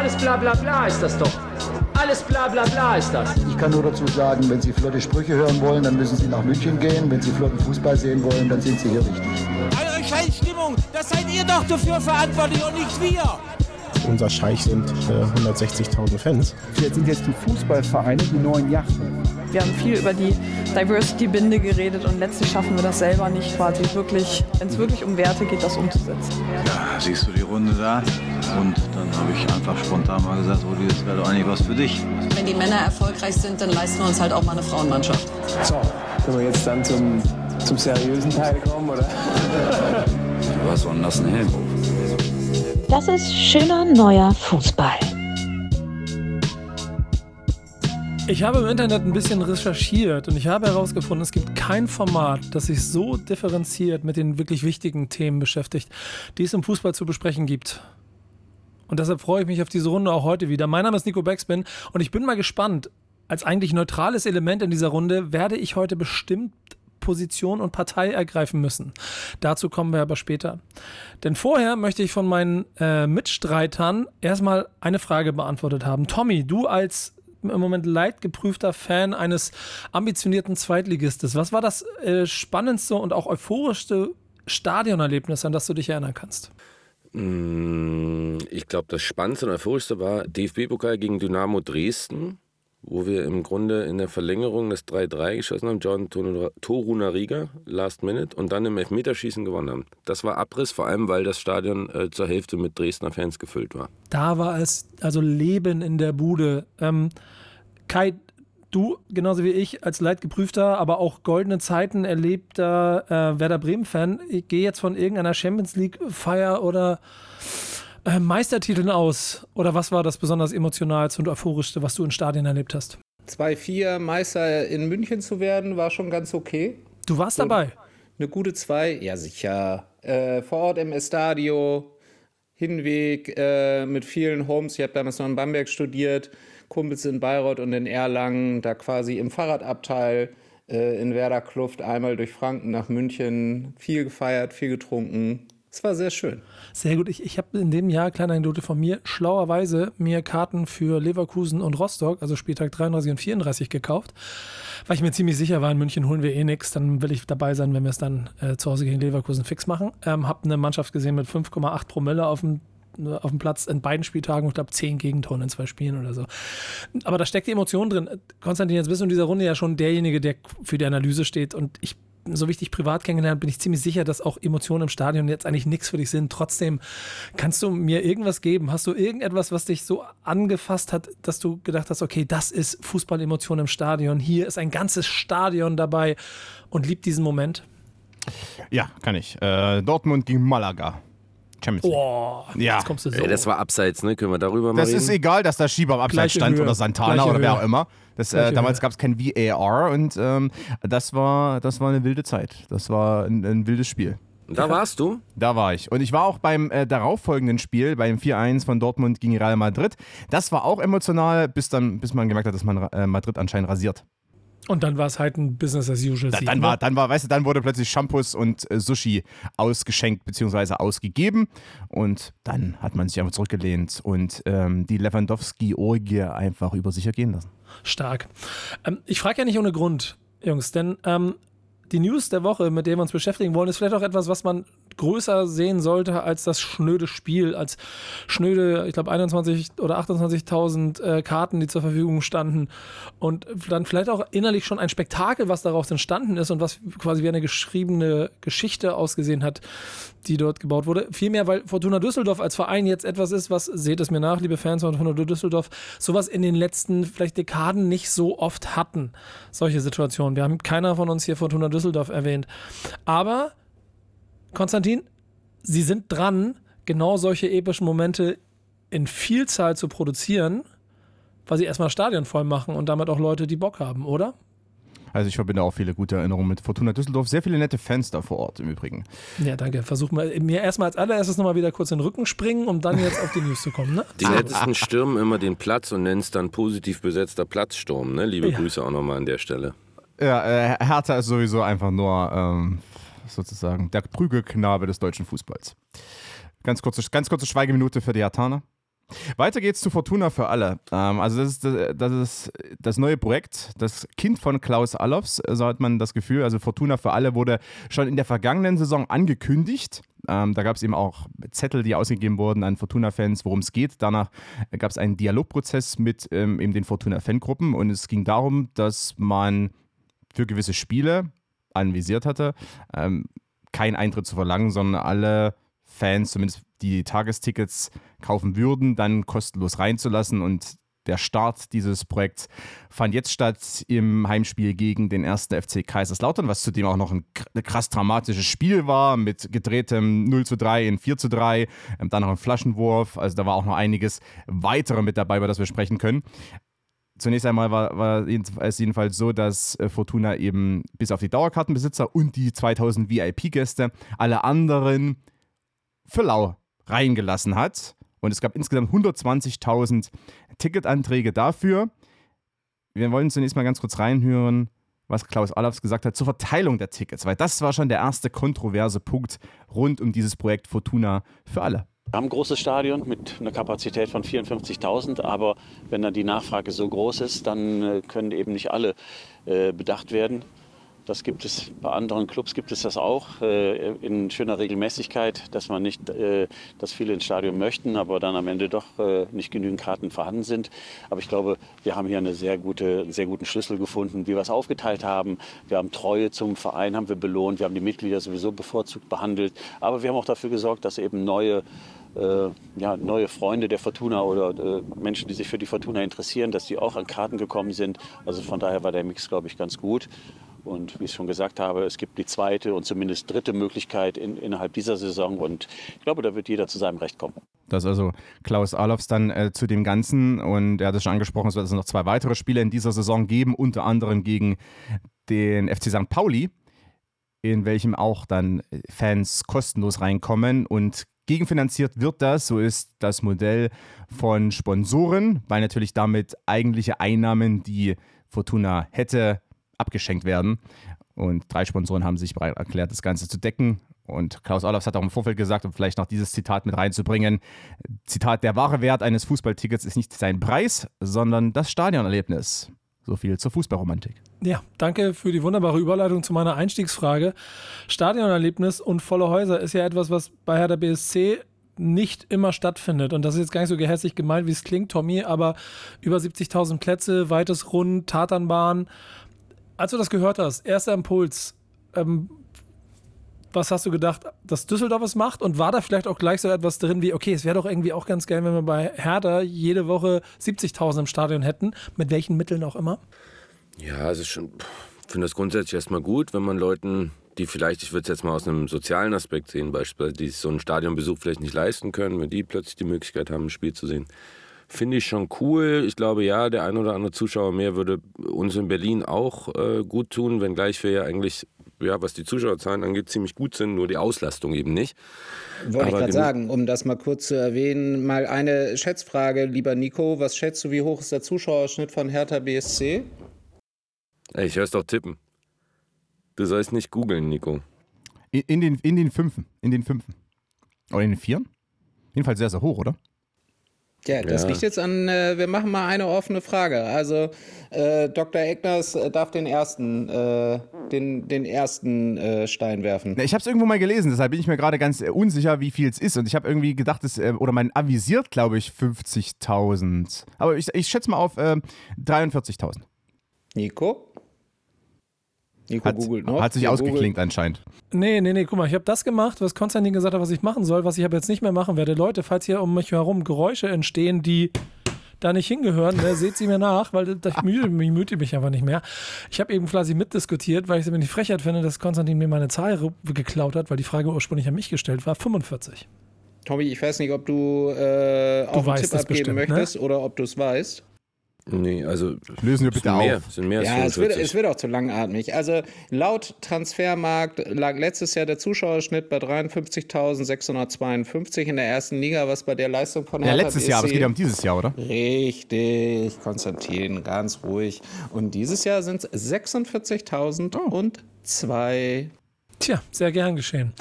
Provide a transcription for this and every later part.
alles bla bla bla ist das doch. Alles bla bla bla ist das. Ich kann nur dazu sagen, wenn Sie flotte Sprüche hören wollen, dann müssen Sie nach München gehen. Wenn Sie flotten Fußball sehen wollen, dann sind Sie hier richtig. Eure Scheißstimmung, das seid ihr doch dafür verantwortlich und nicht wir. Unser Scheich sind äh, 160.000 Fans. Jetzt sind jetzt die Fußballvereine die neuen Yachten. Wir haben viel über die Diversity-Binde geredet und letztlich schaffen wir das selber nicht quasi wirklich, wenn es wirklich um Werte geht, das umzusetzen. Ja, siehst du die Runde da? Und dann habe ich einfach spontan mal gesagt, Rudi, das wäre doch eigentlich was für dich. Wenn die Männer erfolgreich sind, dann leisten wir uns halt auch mal eine Frauenmannschaft. So, können wir jetzt dann zum, zum seriösen Teil kommen, oder? Was war denn das ein Helm? Das ist schöner neuer Fußball. Ich habe im Internet ein bisschen recherchiert und ich habe herausgefunden, es gibt kein Format, das sich so differenziert mit den wirklich wichtigen Themen beschäftigt, die es im Fußball zu besprechen gibt. Und deshalb freue ich mich auf diese Runde auch heute wieder. Mein Name ist Nico Backspin und ich bin mal gespannt. Als eigentlich neutrales Element in dieser Runde werde ich heute bestimmt Position und Partei ergreifen müssen. Dazu kommen wir aber später. Denn vorher möchte ich von meinen äh, Mitstreitern erstmal eine Frage beantwortet haben. Tommy, du als im Moment leidgeprüfter Fan eines ambitionierten Zweitligistes. Was war das äh, spannendste und auch euphorischste Stadionerlebnis, an das du dich erinnern kannst? Ich glaube, das Spannendste und Euphorischste war DFB-Pokal gegen Dynamo Dresden, wo wir im Grunde in der Verlängerung das 3-3 geschossen haben, John Torunariga, Last Minute, und dann im Elfmeterschießen gewonnen haben. Das war Abriss, vor allem, weil das Stadion äh, zur Hälfte mit Dresdner Fans gefüllt war. Da war es also Leben in der Bude. Ähm, Kai, du, genauso wie ich, als leidgeprüfter, aber auch goldene Zeiten erlebter äh, Werder Bremen-Fan, ich gehe jetzt von irgendeiner Champions League-Feier oder äh, Meistertiteln aus. Oder was war das besonders emotionalste und euphorischste, was du in Stadien erlebt hast? 2-4 Meister in München zu werden, war schon ganz okay. Du warst so, dabei? Eine gute 2, ja sicher. Äh, vor Ort im Estadio, Hinweg äh, mit vielen Homes. Ich habe damals noch in Bamberg studiert. Kumpels in Bayreuth und in Erlangen, da quasi im Fahrradabteil äh, in Werder Kluft einmal durch Franken nach München, viel gefeiert, viel getrunken. Es war sehr schön. Sehr gut. Ich, ich habe in dem Jahr, kleine Anekdote von mir, schlauerweise mir Karten für Leverkusen und Rostock, also Spieltag 33 und 34 gekauft, weil ich mir ziemlich sicher war, in München holen wir eh nichts, dann will ich dabei sein, wenn wir es dann äh, zu Hause gegen Leverkusen fix machen. Ähm, habe eine Mannschaft gesehen mit 5,8 Promille auf dem auf dem Platz in beiden Spieltagen und glaube zehn Gegentoren in zwei Spielen oder so. Aber da steckt die Emotion drin. Konstantin, jetzt bist du in dieser Runde ja schon derjenige, der für die Analyse steht und ich so wichtig privat kennengelernt, bin ich ziemlich sicher, dass auch Emotionen im Stadion jetzt eigentlich nichts für dich sind. Trotzdem, kannst du mir irgendwas geben? Hast du irgendetwas, was dich so angefasst hat, dass du gedacht hast, okay, das ist Fußballemotion im Stadion. Hier ist ein ganzes Stadion dabei und liebt diesen Moment? Ja, kann ich. Äh, Dortmund gegen Malaga. Champions League. Boah, ja. jetzt kommst du so. Ey, das war abseits, ne? Können wir darüber mal Das reden? ist egal, dass da Schieber am Abseits Gleiche stand Höhe. oder Santana Gleiche oder wer Höhe. auch immer. Das, äh, damals gab es kein VAR und ähm, das, war, das war eine wilde Zeit. Das war ein, ein wildes Spiel. Da warst du? Da war ich. Und ich war auch beim äh, darauffolgenden Spiel, beim 4-1 von Dortmund gegen Real Madrid. Das war auch emotional, bis, dann, bis man gemerkt hat, dass man äh, Madrid anscheinend rasiert. Und dann war es halt ein Business as usual. Da, Sieg, dann, ne? war, dann war, weißt du, dann wurde plötzlich Shampoos und äh, Sushi ausgeschenkt bzw. ausgegeben. Und dann hat man sich einfach zurückgelehnt und ähm, die Lewandowski-Orgie einfach über sich ergehen lassen. Stark. Ähm, ich frage ja nicht ohne Grund, Jungs, denn ähm, die News der Woche, mit der wir uns beschäftigen wollen, ist vielleicht auch etwas, was man größer sehen sollte als das schnöde Spiel, als schnöde, ich glaube, 21 oder 28.000 äh, Karten, die zur Verfügung standen und dann vielleicht auch innerlich schon ein Spektakel, was daraus entstanden ist und was quasi wie eine geschriebene Geschichte ausgesehen hat, die dort gebaut wurde. Vielmehr, weil Fortuna Düsseldorf als Verein jetzt etwas ist, was, seht es mir nach, liebe Fans von Fortuna Düsseldorf, sowas in den letzten vielleicht Dekaden nicht so oft hatten. Solche Situationen. Wir haben keiner von uns hier Fortuna Düsseldorf erwähnt. Aber, Konstantin, Sie sind dran, genau solche epischen Momente in Vielzahl zu produzieren, weil sie erstmal Stadion voll machen und damit auch Leute, die Bock haben, oder? Also ich verbinde auch viele gute Erinnerungen mit Fortuna Düsseldorf. Sehr viele nette Fans da vor Ort im Übrigen. Ja, danke. Versuch mal, mir erstmal als allererstes nochmal wieder kurz in den Rücken springen, um dann jetzt auf die News zu kommen. Ne? Die nettesten stürmen immer den Platz und nennen es dann positiv besetzter Platzsturm. Ne? Liebe Ja. Grüße auch nochmal an der Stelle. Ja, äh, Hertha ist sowieso einfach nur ähm, sozusagen der Prügelknabe des deutschen Fußballs. Ganz kurze, ganz kurze Schweigeminute für die Hertaner. Weiter geht's zu Fortuna für alle. Ähm, also das ist das, das ist das neue Projekt, das Kind von Klaus Allofs, so hat man das Gefühl. Also Fortuna für alle wurde schon in der vergangenen Saison angekündigt. Ähm, da gab es eben auch Zettel, die ausgegeben wurden an Fortuna-Fans, worum es geht. Danach gab es einen Dialogprozess mit ähm, eben den Fortuna-Fangruppen und es ging darum, dass man für gewisse Spiele anvisiert hatte, ähm, keinen Eintritt zu verlangen, sondern alle Fans, zumindest die Tagestickets kaufen würden, dann kostenlos reinzulassen. Und der Start dieses Projekts fand jetzt statt im Heimspiel gegen den ersten FC Kaiserslautern, was zudem auch noch ein krass dramatisches Spiel war, mit gedrehtem 0 zu 3 in 4 zu 3, ähm, dann noch ein Flaschenwurf. Also da war auch noch einiges weitere mit dabei, über das wir sprechen können. Zunächst einmal war, war es jedenfalls so, dass äh, Fortuna eben bis auf die Dauerkartenbesitzer und die 2000 VIP-Gäste alle anderen für lau reingelassen hat. Und es gab insgesamt 120.000 Ticketanträge dafür. Wir wollen zunächst mal ganz kurz reinhören, was Klaus Allofs gesagt hat zur Verteilung der Tickets, weil das war schon der erste kontroverse Punkt rund um dieses Projekt Fortuna für alle. Wir haben ein großes Stadion mit einer Kapazität von 54.000, aber wenn dann die Nachfrage so groß ist, dann äh, können eben nicht alle äh, bedacht werden. Das gibt es bei anderen Clubs gibt es das auch äh, in schöner Regelmäßigkeit, dass man nicht, dass viele ins Stadion möchten, aber dann am Ende doch nicht genügend Karten vorhanden sind. Aber ich glaube, wir haben hier eine sehr gute, einen sehr guten Schlüssel gefunden, wie wir es aufgeteilt haben. Wir haben Treue zum Verein haben wir belohnt, wir haben die Mitglieder sowieso bevorzugt behandelt, aber wir haben auch dafür gesorgt, dass eben neue ja, neue Freunde der Fortuna oder äh, Menschen, die sich für die Fortuna interessieren, dass die auch an Karten gekommen sind. Also von daher war der Mix, glaube ich, ganz gut. Und wie ich schon gesagt habe, es gibt die zweite und zumindest dritte Möglichkeit in, innerhalb dieser Saison. Und ich glaube, da wird jeder zu seinem Recht kommen. Das ist also Klaus Alofs dann äh, zu dem Ganzen. Und er hat es schon angesprochen, es wird also noch zwei weitere Spiele in dieser Saison geben, unter anderem gegen den FC St. Pauli, in welchem auch dann Fans kostenlos reinkommen. Und gegenfinanziert wird das, so ist das Modell von Sponsoren, weil natürlich damit eigentliche Einnahmen, die Fortuna hätte, abgeschenkt werden. Und drei Sponsoren haben sich bereit erklärt, das Ganze zu decken. Und Klaus Olafs hat auch im Vorfeld gesagt, um vielleicht noch dieses Zitat mit reinzubringen: Zitat, der wahre Wert eines Fußballtickets ist nicht sein Preis, sondern das Stadionerlebnis. So viel zur Fußballromantik. Ja, danke für die wunderbare Überleitung zu meiner Einstiegsfrage. Stadionerlebnis und volle Häuser ist ja etwas, was bei Hertha BSC nicht immer stattfindet. Und das ist jetzt gar nicht so gehässig gemeint, wie es klingt, Tommy, aber über 70.000 Plätze, weites Rund, Tatanbahn. Als du das gehört hast, erster Impuls, ähm, was hast du gedacht, dass Düsseldorf es macht? Und war da vielleicht auch gleich so etwas drin wie, okay, es wäre doch irgendwie auch ganz geil, wenn wir bei Hertha jede Woche 70.000 im Stadion hätten, mit welchen Mitteln auch immer? Ja, also schon, ich finde das grundsätzlich erstmal gut, wenn man Leuten, die vielleicht, ich würde es jetzt mal aus einem sozialen Aspekt sehen, beispielsweise, die so einen Stadionbesuch vielleicht nicht leisten können, wenn die plötzlich die Möglichkeit haben, ein Spiel zu sehen. Finde ich schon cool. Ich glaube, ja, der ein oder andere Zuschauer mehr würde uns in Berlin auch äh, gut tun, wenngleich wir ja eigentlich ja, was die Zuschauerzahlen angeht, ziemlich gut sind, nur die Auslastung eben nicht. Wollte ich gerade sagen, um das mal kurz zu erwähnen, mal eine Schätzfrage, lieber Nico. Was schätzt du, wie hoch ist der Zuschauerschnitt von Hertha BSC? Ey, ich hör's doch tippen. Du sollst nicht googeln, Nico. In, in, den, in den Fünfen. In den Fünfen. Oder in den Vieren? Jedenfalls sehr, sehr hoch, oder? Ja, das ja. liegt jetzt an, äh, wir machen mal eine offene Frage. Also äh, Dr. Eckners äh, darf den ersten, äh, den, den ersten äh, Stein werfen. Ich habe es irgendwo mal gelesen, deshalb bin ich mir gerade ganz äh, unsicher, wie viel es ist. Und ich habe irgendwie gedacht, es, oder man avisiert, glaube ich, 50.000. Aber ich, ich schätze mal auf 43.000. Nico? Nico hat, googelt noch. Hat sich ja, ausgeklinkt Google. anscheinend. Nee, nee, nee, guck mal, ich habe das gemacht, was Konstantin gesagt hat, was ich machen soll, was ich aber jetzt nicht mehr machen werde. Leute, falls hier um mich herum Geräusche entstehen, die da nicht hingehören, ne, seht sie mir nach, weil das müde, mich müde mich einfach nicht mehr. Ich habe eben fleißig mitdiskutiert, weil ich es mir nicht frechheit finde, dass Konstantin mir meine Zahl geklaut hat, weil die Frage ursprünglich an mich gestellt war. 45. Tommy, ich weiß nicht, ob du, äh, auch du einen Tipp abgeben bestimmt, ne? möchtest ne? oder ob du es weißt. Nee, also lösen wir bitte mehr, auf. Sind mehr ja, es wird, es wird auch zu langatmig. Also laut Transfermarkt lag letztes Jahr der Zuschauerschnitt bei 53.652 in der ersten Liga, was bei der Leistung von Hertha Ja, letztes Jahr, aber es geht ja um dieses Jahr, oder? Richtig, Konstantin, ganz ruhig. Und dieses Jahr sind es 46.002. Tja, sehr gern geschehen.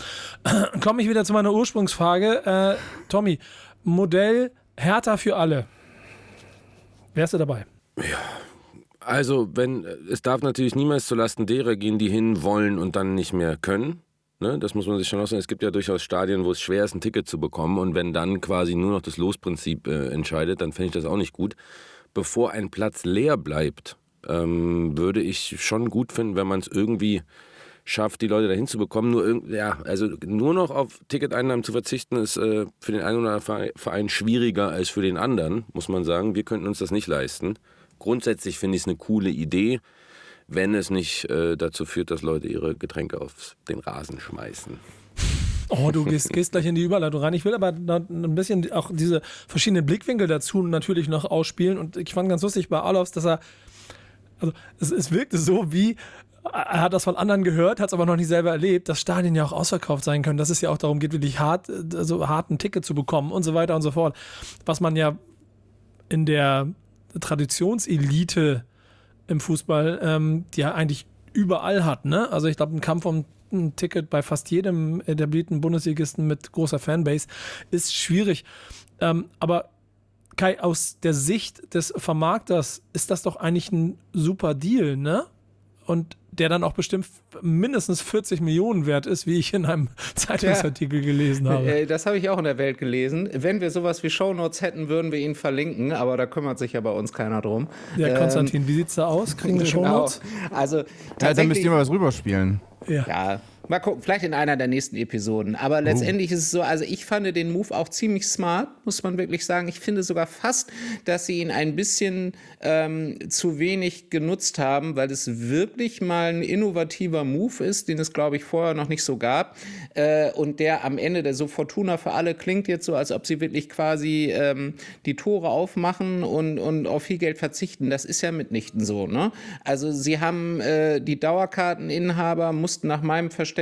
Komme ich wieder zu meiner Ursprungsfrage. Äh, Tommy, Modell Hertha für alle. Wärst du dabei? Also, wenn es darf natürlich niemals zulasten derer gehen, die hin wollen und dann nicht mehr können. Ne? Das muss man sich schon auch sagen. Es gibt ja durchaus Stadien, wo es schwer ist, ein Ticket zu bekommen. Und wenn dann quasi nur noch das Losprinzip äh, entscheidet, dann finde ich das auch nicht gut. Bevor ein Platz leer bleibt, ähm, würde ich schon gut finden, wenn man es irgendwie schafft, die Leute dahin zu bekommen. Nur, ja, also nur noch auf Ticketeinnahmen zu verzichten, ist äh, für den einen oder anderen Verein schwieriger als für den anderen, muss man sagen. Wir könnten uns das nicht leisten. Grundsätzlich finde ich es eine coole Idee, wenn es nicht äh, dazu führt, dass Leute ihre Getränke auf den Rasen schmeißen. Oh, du gehst, gehst gleich in die Überleitung rein. Ich will aber ein bisschen auch diese verschiedenen Blickwinkel dazu natürlich noch ausspielen. Und ich fand ganz lustig bei Alofs, dass er, also es, es wirkte so wie, er hat das von anderen gehört, hat es aber noch nicht selber erlebt, dass Stadien ja auch ausverkauft sein können, dass es ja auch darum geht, wirklich hart, also hart ein Ticket zu bekommen und so weiter und so fort. Was man ja in der Traditionselite im Fußball, ähm, die ja eigentlich überall hat. Ne? Also ich glaube, ein Kampf um ein Ticket bei fast jedem etablierten Bundesligisten mit großer Fanbase ist schwierig. Ähm, aber Kai, aus der Sicht des Vermarkters ist das doch eigentlich ein super Deal, ne? Und der dann auch bestimmt mindestens 40 Millionen wert ist, wie ich in einem Zeitungsartikel gelesen habe. Äh, Das habe ich auch in der Welt gelesen. Wenn wir sowas wie Shownotes hätten, würden wir ihn verlinken, aber da kümmert sich ja bei uns keiner drum. Ja, Ähm, Konstantin, wie sieht's da aus? Kriegen wir genau. Shownotes? Also, Ja, dann müsst ihr mal was rüberspielen. Ja. ja. Mal gucken, vielleicht in einer der nächsten Episoden. Aber letztendlich ist es so, also ich fand den Move auch ziemlich smart, muss man wirklich sagen. Ich finde sogar fast, dass sie ihn ein bisschen ähm, zu wenig genutzt haben, weil es wirklich mal ein innovativer Move ist, den es, glaube ich, vorher noch nicht so gab. Äh, und der am Ende, der so Fortuna für alle klingt jetzt so, als ob sie wirklich quasi ähm, die Tore aufmachen und, und auf viel Geld verzichten. Das ist ja mitnichten so. Ne? Also sie haben äh, die Dauerkarteninhaber mussten nach meinem Verständnis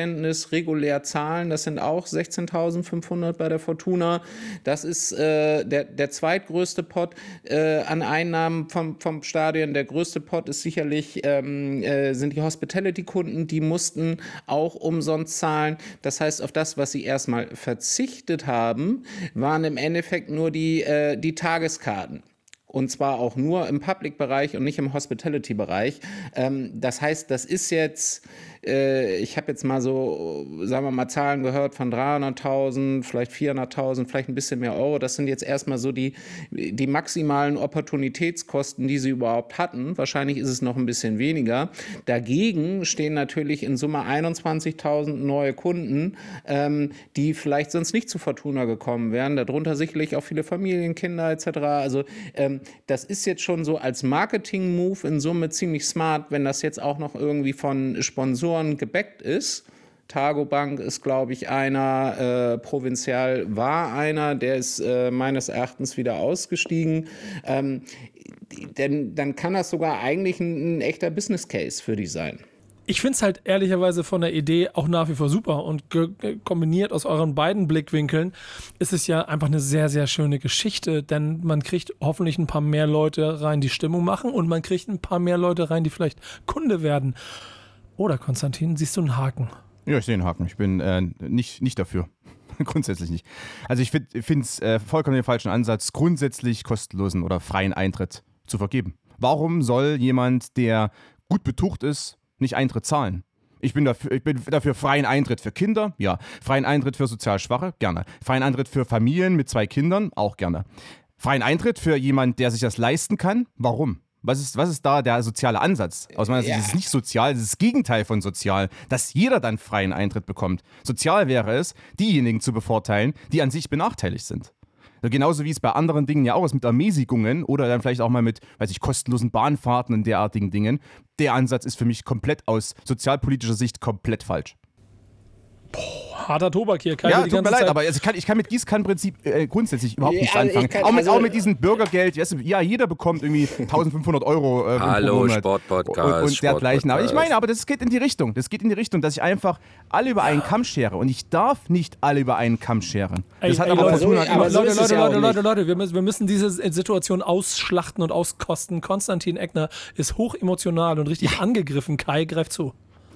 regulär zahlen. Das sind auch 16.500 bei der Fortuna. Das ist äh, der, der zweitgrößte Pot äh, an Einnahmen vom, vom Stadion. Der größte Pot ist sicherlich ähm, äh, sind die Hospitality-Kunden. Die mussten auch umsonst zahlen. Das heißt, auf das, was sie erstmal verzichtet haben, waren im Endeffekt nur die, äh, die Tageskarten. Und zwar auch nur im Public-Bereich und nicht im Hospitality-Bereich. Ähm, das heißt, das ist jetzt, äh, ich habe jetzt mal so, sagen wir mal, Zahlen gehört von 300.000, vielleicht 400.000, vielleicht ein bisschen mehr Euro. Das sind jetzt erstmal so die, die maximalen Opportunitätskosten, die sie überhaupt hatten. Wahrscheinlich ist es noch ein bisschen weniger. Dagegen stehen natürlich in Summe 21.000 neue Kunden, ähm, die vielleicht sonst nicht zu Fortuna gekommen wären. Darunter sicherlich auch viele Familienkinder etc. Also ähm, das ist jetzt schon so als Marketing-Move in Summe ziemlich smart, wenn das jetzt auch noch irgendwie von Sponsoren gebackt ist. Targo Bank ist, glaube ich, einer, äh, Provinzial war einer, der ist äh, meines Erachtens wieder ausgestiegen. Ähm, denn dann kann das sogar eigentlich ein, ein echter Business Case für die sein. Ich finde es halt ehrlicherweise von der Idee auch nach wie vor super und kombiniert aus euren beiden Blickwinkeln ist es ja einfach eine sehr, sehr schöne Geschichte, denn man kriegt hoffentlich ein paar mehr Leute rein, die Stimmung machen und man kriegt ein paar mehr Leute rein, die vielleicht Kunde werden. Oder Konstantin, siehst du einen Haken? Ja, ich sehe einen Haken. Ich bin äh, nicht, nicht dafür. grundsätzlich nicht. Also ich finde es äh, vollkommen den falschen Ansatz, grundsätzlich kostenlosen oder freien Eintritt zu vergeben. Warum soll jemand, der gut betucht ist, nicht Eintritt zahlen? Ich bin, dafür, ich bin dafür freien Eintritt für Kinder, ja. Freien Eintritt für sozial Schwache, gerne. Freien Eintritt für Familien mit zwei Kindern, auch gerne. Freien Eintritt für jemand, der sich das leisten kann, warum? Was ist, was ist da der soziale Ansatz? Aus meiner Sicht Ja. ist es nicht sozial, es ist das Gegenteil von sozial, dass jeder dann freien Eintritt bekommt. Sozial wäre es, diejenigen zu bevorteilen, die an sich benachteiligt sind. So Genauso wie es bei anderen Dingen ja auch ist mit Ermäßigungen oder dann vielleicht auch mal mit, weiß ich, kostenlosen Bahnfahrten und derartigen Dingen. Der Ansatz ist für mich komplett aus sozialpolitischer Sicht komplett falsch. Harter Tobak hier. Kai ja, tut mir leid, Zeit- aber also ich, kann, ich kann mit Gießkannenprinzip äh, grundsätzlich überhaupt Ja, nichts also ich anfangen. kann- auch, mit, also- auch mit diesem Bürgergeld, weißt du, ja, jeder bekommt irgendwie 1500 Euro äh, Hallo, Sportpodcast, und, und dergleichen. Aber ich meine, aber das geht in die Richtung. Das geht in die Richtung, dass ich einfach alle über einen Kamm schere. Und ich darf nicht alle über einen Kamm scheren. Das Ey, hat ey, aber Leute, so- aber immer- so Leute, Leute, ja Leute. Leute, Leute, wir müssen, wir müssen diese Situation ausschlachten und auskosten. Konstantin Eckner ist hoch emotional und richtig angegriffen. Kai, greif zu.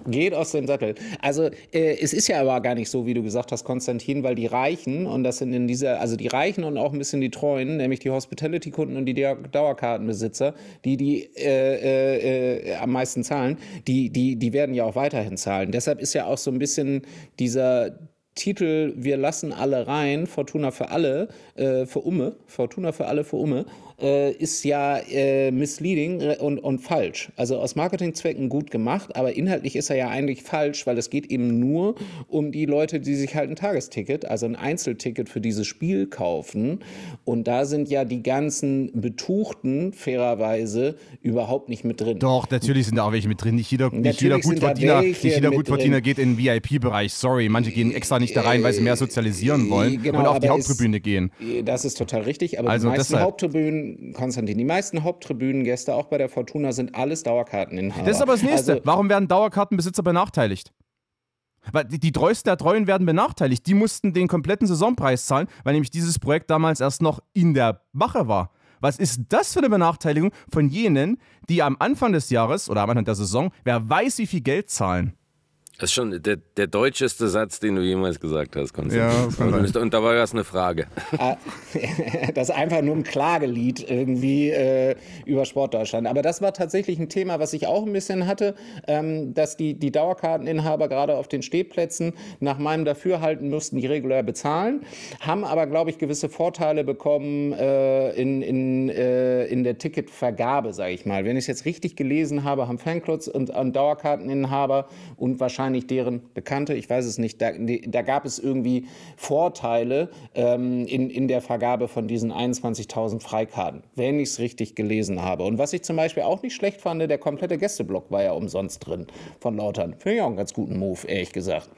Geht aus dem Sattel. Also äh, es ist ja aber gar nicht so, wie du gesagt hast, Konstantin, weil die Reichen, und das sind in dieser, also die Reichen und auch ein bisschen die Treuen, nämlich die Hospitality-Kunden und die Dauerkartenbesitzer, die die äh, äh, am meisten zahlen, die, die, die werden ja auch weiterhin zahlen. Deshalb ist ja auch so ein bisschen dieser Titel Wir lassen alle rein, Fortuna für alle, äh, für Umme, Fortuna für alle, für Umme, äh, ist ja äh, misleading und, und falsch. Also aus Marketingzwecken gut gemacht, aber inhaltlich ist er ja eigentlich falsch, weil es geht eben nur um die Leute, die sich halt ein Tagesticket, also ein Einzelticket für dieses Spiel kaufen. Und da sind ja die ganzen Betuchten fairerweise überhaupt nicht mit drin. Doch, natürlich sind da auch welche mit drin. Nicht jeder, nicht jeder Gutverdiener, nicht jeder Gutverdiener geht in den VIP-Bereich. Sorry, manche gehen extra nicht da rein, weil sie mehr sozialisieren wollen Genau, und auf die Haupttribüne ist- gehen. Das ist total richtig, aber Also die meisten deshalb. Haupttribünen, Konstantin, die meisten Haupttribünengäste, auch bei der Fortuna, sind alles Dauerkarteninhaber. Das ist aber das Nächste. Also, Warum werden Dauerkartenbesitzer benachteiligt? Weil die, die Treuesten der Treuen werden benachteiligt. Die mussten den kompletten Saisonpreis zahlen, weil nämlich dieses Projekt damals erst noch in der Mache war. Was ist das für eine Benachteiligung von jenen, die am Anfang des Jahres oder am Anfang der Saison, wer weiß, wie viel Geld zahlen? Das ist schon der, der deutscheste Satz, den du jemals gesagt hast, Konstantin. Ja, das kann und, und dabei war es eine Frage. Ah, das ist einfach nur ein Klagelied irgendwie äh, über Sportdeutschland. Aber das war tatsächlich ein Thema, was ich auch ein bisschen hatte, ähm, dass die, die Dauerkarteninhaber gerade auf den Stehplätzen nach meinem Dafürhalten mussten die regulär bezahlen, haben aber, glaube ich, gewisse Vorteile bekommen äh, in, in, äh, in der Ticketvergabe, sage ich mal. Wenn ich es jetzt richtig gelesen habe, haben Fanclubs und, und Dauerkarteninhaber und wahrscheinlich deren Bekannte, ich weiß es nicht, da, da gab es irgendwie Vorteile ähm, in, in der Vergabe von diesen 21.000 Freikarten, wenn ich es richtig gelesen habe. Und was ich zum Beispiel auch nicht schlecht fand, der komplette Gästeblock war ja umsonst drin von Lautern. Finde ich auch einen ganz guten Move, ehrlich gesagt.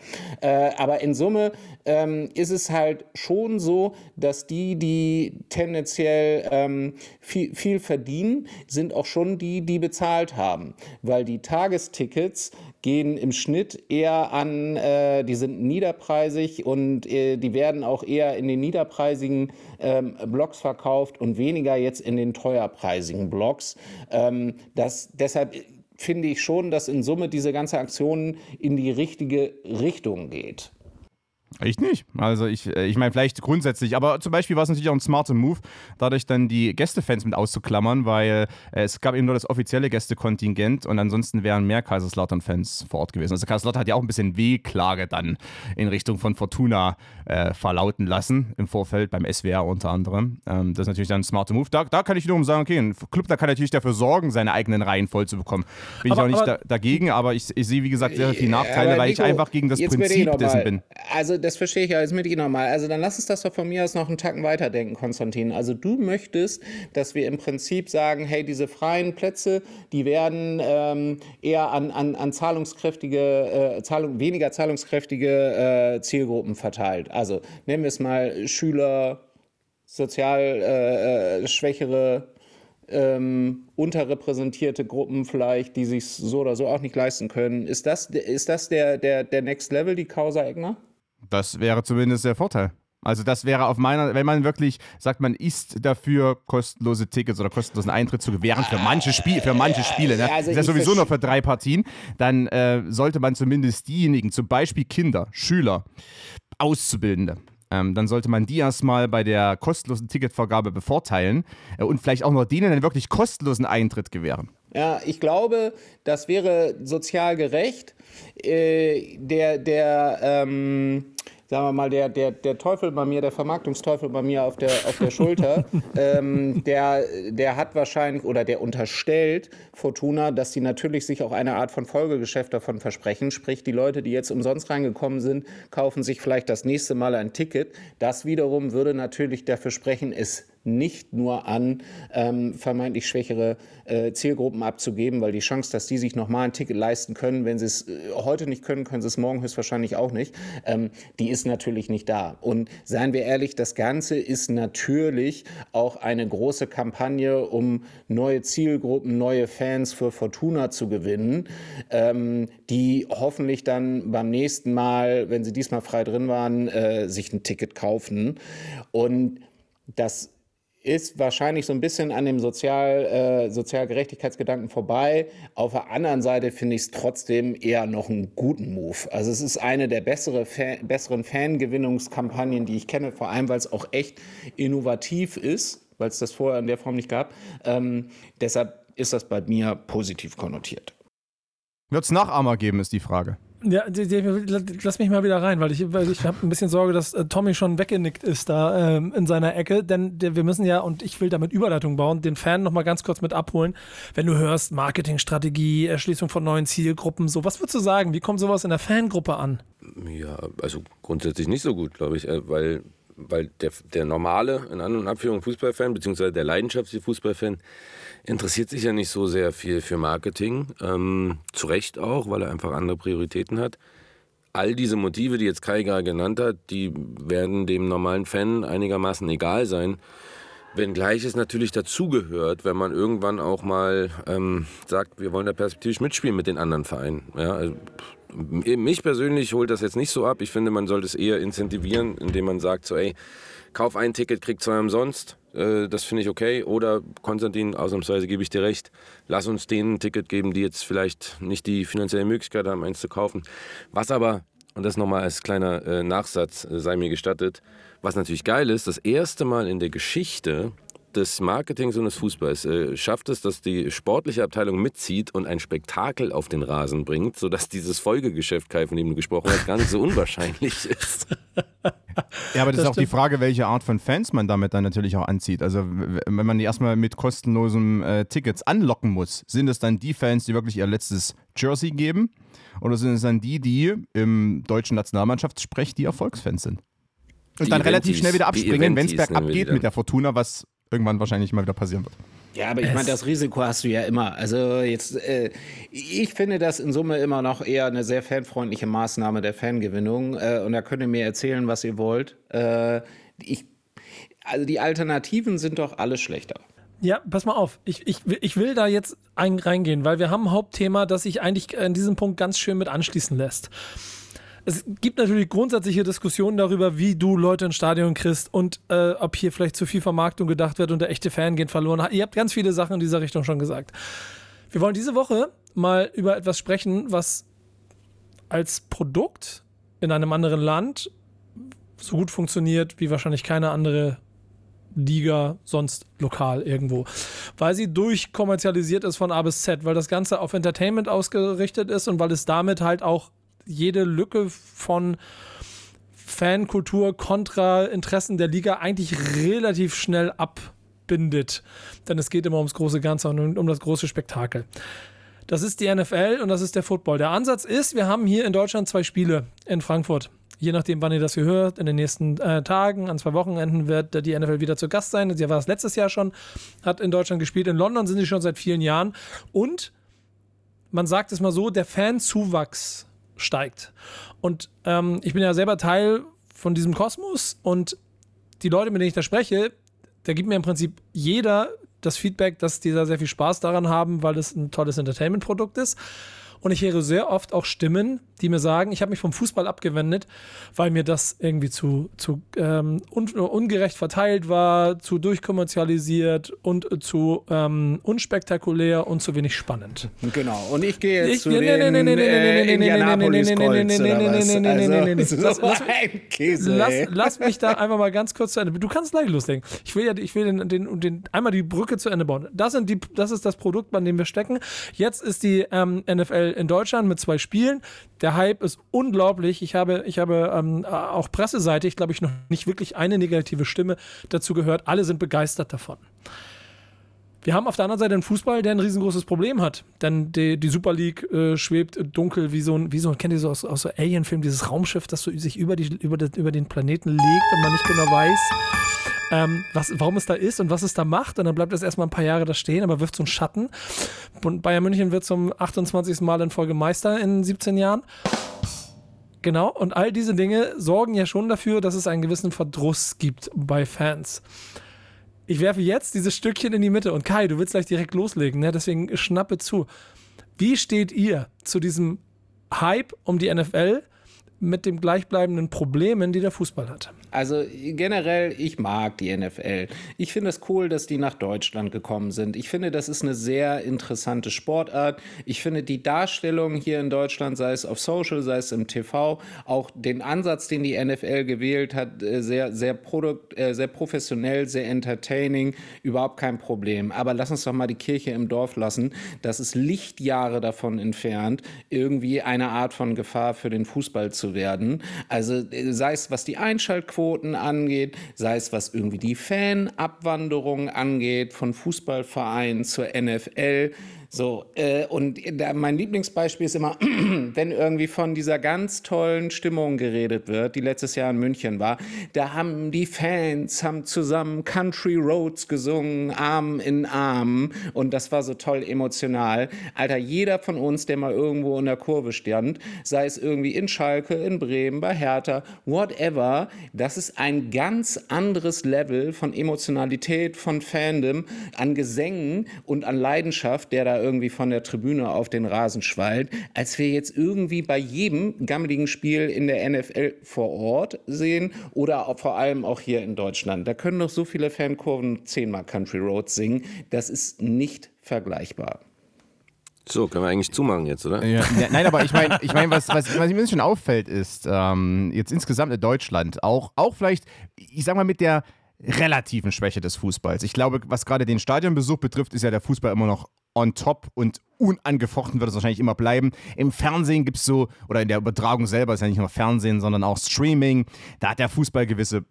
Äh, aber in Summe ähm, ist es halt schon so, dass die, die tendenziell ähm, viel, viel verdienen, sind auch schon die, die bezahlt haben. Weil die Tagestickets gehen im Schnitt eher an, äh, die sind niederpreisig und äh, die werden auch eher in den niederpreisigen ähm, Blocks verkauft und weniger jetzt in den teuerpreisigen Blocks. Ähm, das, deshalb finde ich schon, dass in Summe diese ganze Aktion in die richtige Richtung geht. Ich nicht. Also ich, äh, ich meine vielleicht grundsätzlich, aber zum Beispiel war es natürlich auch ein smarter Move, dadurch dann die Gästefans mit auszuklammern, weil äh, es gab eben nur das offizielle Gästekontingent und ansonsten wären mehr Kaiserslautern-Fans vor Ort gewesen. Also Kaiserslautern hat ja auch ein bisschen Wehklage dann in Richtung von Fortuna äh, verlauten lassen, im Vorfeld beim SWR unter anderem. Ähm, das ist natürlich dann ein smarter Move. Da, da kann ich wiederum sagen, okay, ein Club, da kann natürlich dafür sorgen, seine eigenen Reihen voll zu bekommen. Bin Aber- ich auch nicht aber- da, dagegen, aber ich, ich sehe, wie gesagt, sehr viele Nachteile, weil Nico, ich einfach gegen das Prinzip dessen bin. Also das verstehe ich ja jetzt mit Ihnen nochmal. Also dann lass uns das doch von mir aus noch einen Tacken weiterdenken, Konstantin. Also du möchtest, dass wir im Prinzip sagen, hey, diese freien Plätze, die werden ähm, eher an, an, an zahlungskräftige, äh, Zahlung, weniger zahlungskräftige äh, Zielgruppen verteilt. Also nennen wir es mal Schüler, sozial äh, äh, schwächere ähm, unterrepräsentierte Gruppen vielleicht, die sich so oder so auch nicht leisten können. Ist das, ist das der, der, der Next Level, die Causa Egner? Das wäre zumindest der Vorteil. Also das wäre auf meiner, wenn man wirklich sagt, man ist dafür, kostenlose Tickets oder kostenlosen Eintritt zu gewähren für manche, Spiel, für manche Spiele, ne? Also ist ja sowieso nur für drei Partien, dann äh, sollte man zumindest diejenigen, zum Beispiel Kinder, Schüler, Auszubildende, ähm, dann sollte man die erstmal bei der kostenlosen Ticketvergabe bevorteilen äh, und vielleicht auch nur denen einen wirklich kostenlosen Eintritt gewähren. Ja, ich glaube, das wäre sozial gerecht. Äh, der, der, ähm, sagen wir mal, der, der, der Teufel bei mir, der Vermarktungsteufel bei mir auf der, auf der Schulter, ähm, der, der hat wahrscheinlich oder der unterstellt Fortuna, dass die natürlich sich auch eine Art von Folgegeschäft davon versprechen. Sprich, die Leute, die jetzt umsonst reingekommen sind, kaufen sich vielleicht das nächste Mal ein Ticket. Das wiederum würde natürlich dafür sprechen, es nicht nur an ähm, vermeintlich schwächere äh, Zielgruppen abzugeben, weil die Chance, dass die sich nochmal ein Ticket leisten können, wenn sie es äh, heute nicht können, können sie es morgen höchstwahrscheinlich auch nicht, ähm, die ist natürlich nicht da. Und seien wir ehrlich, das Ganze ist natürlich auch eine große Kampagne, um neue Zielgruppen, neue Fans für Fortuna zu gewinnen, ähm, die hoffentlich dann beim nächsten Mal, wenn sie diesmal frei drin waren, äh, sich ein Ticket kaufen. Und das ist wahrscheinlich so ein bisschen an dem Sozial, äh, Sozialgerechtigkeitsgedanken vorbei. Auf der anderen Seite finde ich es trotzdem eher noch einen guten Move. Also es ist eine der bessere Fan, besseren Fangewinnungskampagnen, die ich kenne, vor allem weil es auch echt innovativ ist, weil es das vorher in der Form nicht gab. Ähm, deshalb ist das bei mir positiv konnotiert. Wird es Nachahmer geben, ist die Frage. Ja, die, die, lass mich mal wieder rein, weil ich, weil ich habe ein bisschen Sorge, dass äh, Tommy schon weggenickt ist da ähm, in seiner Ecke, denn der, wir müssen ja, und ich will damit Überleitung bauen, den Fan nochmal ganz kurz mit abholen. Wenn du hörst, Marketingstrategie, Erschließung von neuen Zielgruppen, so, was würdest du sagen? Wie kommt sowas in der Fangruppe an? Ja, also grundsätzlich nicht so gut, glaube ich, äh, weil weil der, der normale, in An- und Abführung Fußballfan, beziehungsweise der leidenschaftliche Fußballfan, interessiert sich ja nicht so sehr viel für Marketing. Ähm, zu Recht auch, weil er einfach andere Prioritäten hat. All diese Motive, die jetzt Kai gerade genannt hat, die werden dem normalen Fan einigermaßen egal sein. Wenngleich es natürlich dazugehört, wenn man irgendwann auch mal ähm, sagt, wir wollen da perspektivisch mitspielen mit den anderen Vereinen. Ja, also, mich persönlich holt das jetzt nicht so ab. Ich finde, man sollte es eher incentivieren, indem man sagt, so, ey, kauf ein Ticket, krieg zwei umsonst. Äh, das finde ich okay. Oder Konstantin, ausnahmsweise gebe ich dir recht, lass uns denen ein Ticket geben, die jetzt vielleicht nicht die finanzielle Möglichkeit haben, eins zu kaufen. Was aber, und das nochmal als kleiner äh, Nachsatz äh, sei mir gestattet, was natürlich geil ist, das erste Mal in der Geschichte des Marketings und des Fußballs äh, schafft es, dass die sportliche Abteilung mitzieht und ein Spektakel auf den Rasen bringt, sodass dieses Folgegeschäft, Kai, von dem du gesprochen hast, gar nicht so unwahrscheinlich ist. Ja, aber das, das ist auch die Frage, welche Art von Fans man damit dann natürlich auch anzieht. Also wenn man die erstmal mit kostenlosen äh, Tickets anlocken muss, sind es dann die Fans, die wirklich ihr letztes Jersey geben? Oder sind es dann die, die im deutschen Nationalmannschaftssprech die Erfolgsfans sind? Und die dann Eventis, relativ schnell wieder abspringen, wenn es bergab geht mit der Fortuna, was irgendwann wahrscheinlich mal wieder passieren wird. Ja, aber ich meine, das Risiko hast du ja immer. Also jetzt, äh, ich finde das in Summe immer noch eher eine sehr fanfreundliche Maßnahme der Fangewinnung. Äh, und da könnt ihr mir erzählen, was ihr wollt. Äh, ich, also die Alternativen sind doch alle schlechter. Ja, pass mal auf. Ich, ich, ich will da jetzt ein, reingehen, weil wir haben ein Hauptthema, das sich eigentlich an diesem Punkt ganz schön mit anschließen lässt es gibt natürlich grundsätzliche Diskussionen darüber, wie du Leute ins Stadion kriegst und äh, ob hier vielleicht zu viel Vermarktung gedacht wird und der echte Fan geht verloren. Ihr habt ganz viele Sachen in dieser Richtung schon gesagt. Wir wollen diese Woche mal über etwas sprechen, was als Produkt in einem anderen Land so gut funktioniert wie wahrscheinlich keine andere Liga sonst lokal irgendwo. Weil sie durchkommerzialisiert ist von A bis Z, weil das Ganze auf Entertainment ausgerichtet ist und weil es damit halt auch jede Lücke von Fankultur kontra Interessen der Liga eigentlich relativ schnell abbindet. Denn es geht immer ums große Ganze und um das große Spektakel. Das ist die NFL und das ist der Football. Der Ansatz ist, wir haben hier in Deutschland zwei Spiele in Frankfurt. Je nachdem, wann ihr das hier hört, in den nächsten äh, Tagen, an zwei Wochenenden wird die NFL wieder zu Gast sein. Sie war es letztes Jahr schon, hat in Deutschland gespielt. In London sind sie schon seit vielen Jahren. Und man sagt es mal so, der Fanzuwachs steigt. Und ähm, ich bin ja selber Teil von diesem Kosmos und die Leute, mit denen ich da spreche, da gibt mir im Prinzip jeder das Feedback, dass die da sehr viel Spaß daran haben, weil es ein tolles Entertainment-Produkt ist. Und ich höre sehr oft auch Stimmen, die mir sagen, ich habe mich vom Fußball abgewendet, weil mir das irgendwie zu, zu ähm, un ungerecht verteilt war, zu durchkommerzialisiert und zu ähm, unspektakulär und zu wenig spannend. Genau. Und ich gehe jetzt zu den Indianapolis Colts Lass mich da einfach mal ganz kurz zu Ende. Du kannst gleich loslegen. Ich will ja, ich will den, den, den einmal die Brücke zu Ende bauen. Das sind die, das ist das Produkt, an dem wir stecken. Jetzt ist die ähm, NFL in Deutschland mit zwei Spielen. Der Hype ist unglaublich. Ich habe, ich habe ähm, auch presseseitig, glaube ich, noch nicht wirklich eine negative Stimme dazu gehört. Alle sind begeistert davon. Wir haben auf der anderen Seite einen Fußball, der ein riesengroßes Problem hat. Denn die, die Super League äh, schwebt dunkel wie so ein, wie so, kennt ihr so aus, aus so Alien-Filmen, dieses Raumschiff, das so sich über, die, über, das, über den Planeten legt und man nicht genau weiß, ähm, was, warum es da ist und was es da macht. Und dann bleibt es erstmal ein paar Jahre da stehen, aber wirft so einen Schatten. Und Bayern München wird zum 28. Mal in Folge Meister in 17 Jahren. Genau, und all diese Dinge sorgen ja schon dafür, dass es einen gewissen Verdruss gibt bei Fans. Ich werfe jetzt dieses Stückchen in die Mitte und Kai, du willst gleich direkt loslegen, ne? deswegen schnappe zu. Wie steht ihr zu diesem Hype um die NFL mit den gleichbleibenden Problemen, die der Fußball hat? Also generell, ich mag die NFL. Ich finde es cool, dass die nach Deutschland gekommen sind. Ich finde, das ist eine sehr interessante Sportart. Ich finde die Darstellung hier in Deutschland, sei es auf Social, sei es im TV, auch den Ansatz, den die NFL gewählt hat, äh, sehr, sehr, produkt, äh, sehr professionell, sehr entertaining, überhaupt kein Problem. Aber lass uns doch mal die Kirche im Dorf lassen. Das ist Lichtjahre davon entfernt, irgendwie eine Art von Gefahr für den Fußball zu werden. Also äh, sei es, was die Einschaltquote Quoten angeht, sei es was irgendwie die Fanabwanderung angeht von Fußballvereinen zur NFL, so, äh, und da, mein Lieblingsbeispiel ist immer, wenn irgendwie von dieser ganz tollen Stimmung geredet wird, die letztes Jahr in München war, da haben die Fans haben zusammen Country Roads gesungen, Arm in Arm und das war so toll emotional. Alter, jeder von uns, der mal irgendwo in der Kurve stand, sei es irgendwie in Schalke, in Bremen, bei Hertha, whatever, das ist ein ganz anderes Level von Emotionalität, von Fandom, an Gesängen und an Leidenschaft, der da irgendwie von der Tribüne auf den Rasen schwallt, als wir jetzt irgendwie bei jedem gammeligen Spiel in der NFL vor Ort sehen oder auch vor allem auch hier in Deutschland. Da können noch so viele Fankurven zehnmal Country Roads singen. Das ist nicht vergleichbar. So, können wir eigentlich zumachen jetzt, oder? Ja, nein, aber ich meine, ich mein, was, was, was mir schon auffällt, ist ähm, jetzt insgesamt in Deutschland auch, auch vielleicht, ich sag mal, mit der relativen Schwäche des Fußballs. Ich glaube, was gerade den Stadionbesuch betrifft, ist ja der Fußball immer noch on top und unangefochten wird es wahrscheinlich immer bleiben. Im Fernsehen gibt es so, oder in der Übertragung selber ist ja nicht nur Fernsehen, sondern auch Streaming. Da hat der Fußball gewisse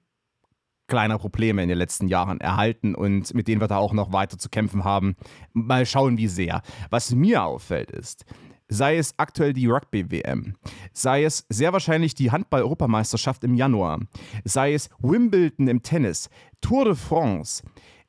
kleine Probleme in den letzten Jahren erhalten und mit denen wird er auch noch weiter zu kämpfen haben. Mal schauen, wie sehr. Was mir auffällt ist, sei es aktuell die Rugby-WM, sei es sehr wahrscheinlich die Handball-Europameisterschaft im Januar, sei es Wimbledon im Tennis, Tour de France,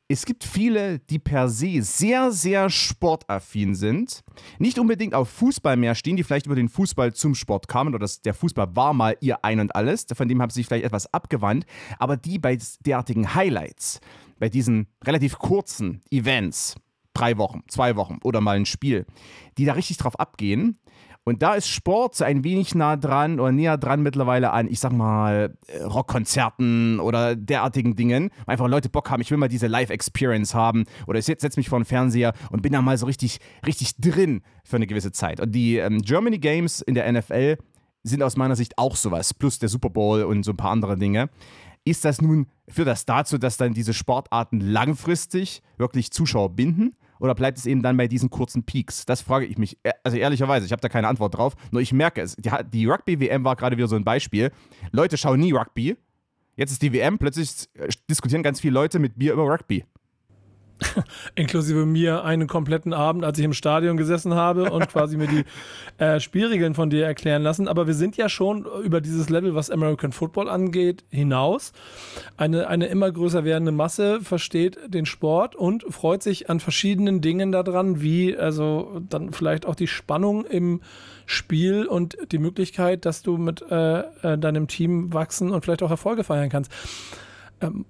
es gibt viele, die per se sehr, sehr sportaffin sind, nicht unbedingt auf Fußball mehr stehen, die vielleicht über den Fußball zum Sport kamen oder das, der Fußball war mal ihr Ein und Alles, von dem haben sie sich vielleicht etwas abgewandt, aber die bei derartigen Highlights, bei diesen relativ kurzen Events, drei Wochen, zwei Wochen oder mal ein Spiel, die da richtig drauf abgehen, und da ist Sport ein wenig nah dran oder näher dran mittlerweile an, ich sag mal, äh, Rockkonzerten oder derartigen Dingen. Einfach Leute Bock haben, ich will mal diese Live-Experience haben oder ich setze mich vor den Fernseher und bin da mal so richtig, richtig drin für eine gewisse Zeit. Und die ähm, Germany Games in der NFL sind aus meiner Sicht auch sowas, plus der Super Bowl und so ein paar andere Dinge. Ist das nun, führt das dazu, dass dann diese Sportarten langfristig wirklich Zuschauer binden? Oder bleibt es eben dann bei diesen kurzen Peaks? Das frage ich mich, äh, also ehrlicherweise, ich habe da keine Antwort drauf. Nur ich merke es. Die, die Rugby-WM war gerade wieder so ein Beispiel. Leute schauen nie Rugby. Jetzt ist die WM, plötzlich äh, diskutieren ganz viele Leute mit mir über Rugby. inklusive mir einen kompletten Abend, als ich im Stadion gesessen habe und quasi mir die äh, Spielregeln von dir erklären lassen. Aber wir sind ja schon über dieses Level, was American Football angeht, hinaus. Eine, eine immer größer werdende Masse versteht den Sport und freut sich an verschiedenen Dingen daran, wie also dann vielleicht auch die Spannung im Spiel und die Möglichkeit, dass du mit äh, äh deinem Team wachsen und vielleicht auch Erfolge feiern kannst. Ähm,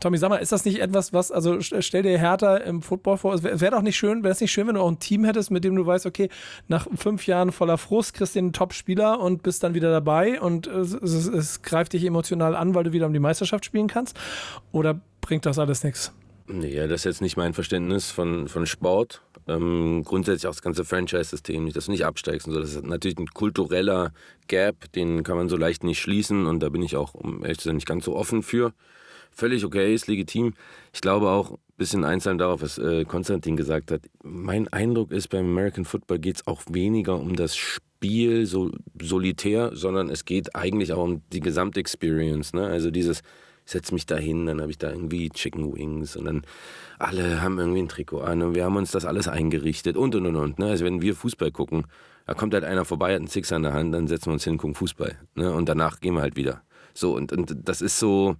Tommy, sag mal, ist das nicht etwas, was, also stell dir Hertha im Football vor, es wäre wär doch nicht schön, wäre es nicht schön, wenn du auch ein Team hättest, mit dem du weißt, okay, nach fünf Jahren voller Frust kriegst du einen Top-Spieler und bist dann wieder dabei und es, es, es greift dich emotional an, weil du wieder um die Meisterschaft spielen kannst? Oder bringt das alles nichts? Nee, das ist jetzt nicht mein Verständnis von, von Sport. Ähm, grundsätzlich auch das ganze Franchise-System, dass du nicht absteigst und so. Das ist natürlich ein kultureller Gap, den kann man so leicht nicht schließen und da bin ich auch, um ehrlich zu sein, nicht ganz so offen für. Völlig okay, ist legitim. Ich glaube auch, ein bisschen einzeln darauf, was äh, Konstantin gesagt hat. Mein Eindruck ist, beim American Football geht es auch weniger um das Spiel so solitär, sondern es geht eigentlich auch um die Gesamtexperience. Ne? Also dieses, setze mich da hin, dann habe ich da irgendwie Chicken Wings und dann alle haben irgendwie ein Trikot an und wir haben uns das alles eingerichtet und und und und. Ne? Also wenn wir Fußball gucken, da kommt halt einer vorbei, hat einen Sixer in der Hand, dann setzen wir uns hin, gucken Fußball. Ne? Und danach gehen wir halt wieder. So, und, und das ist so,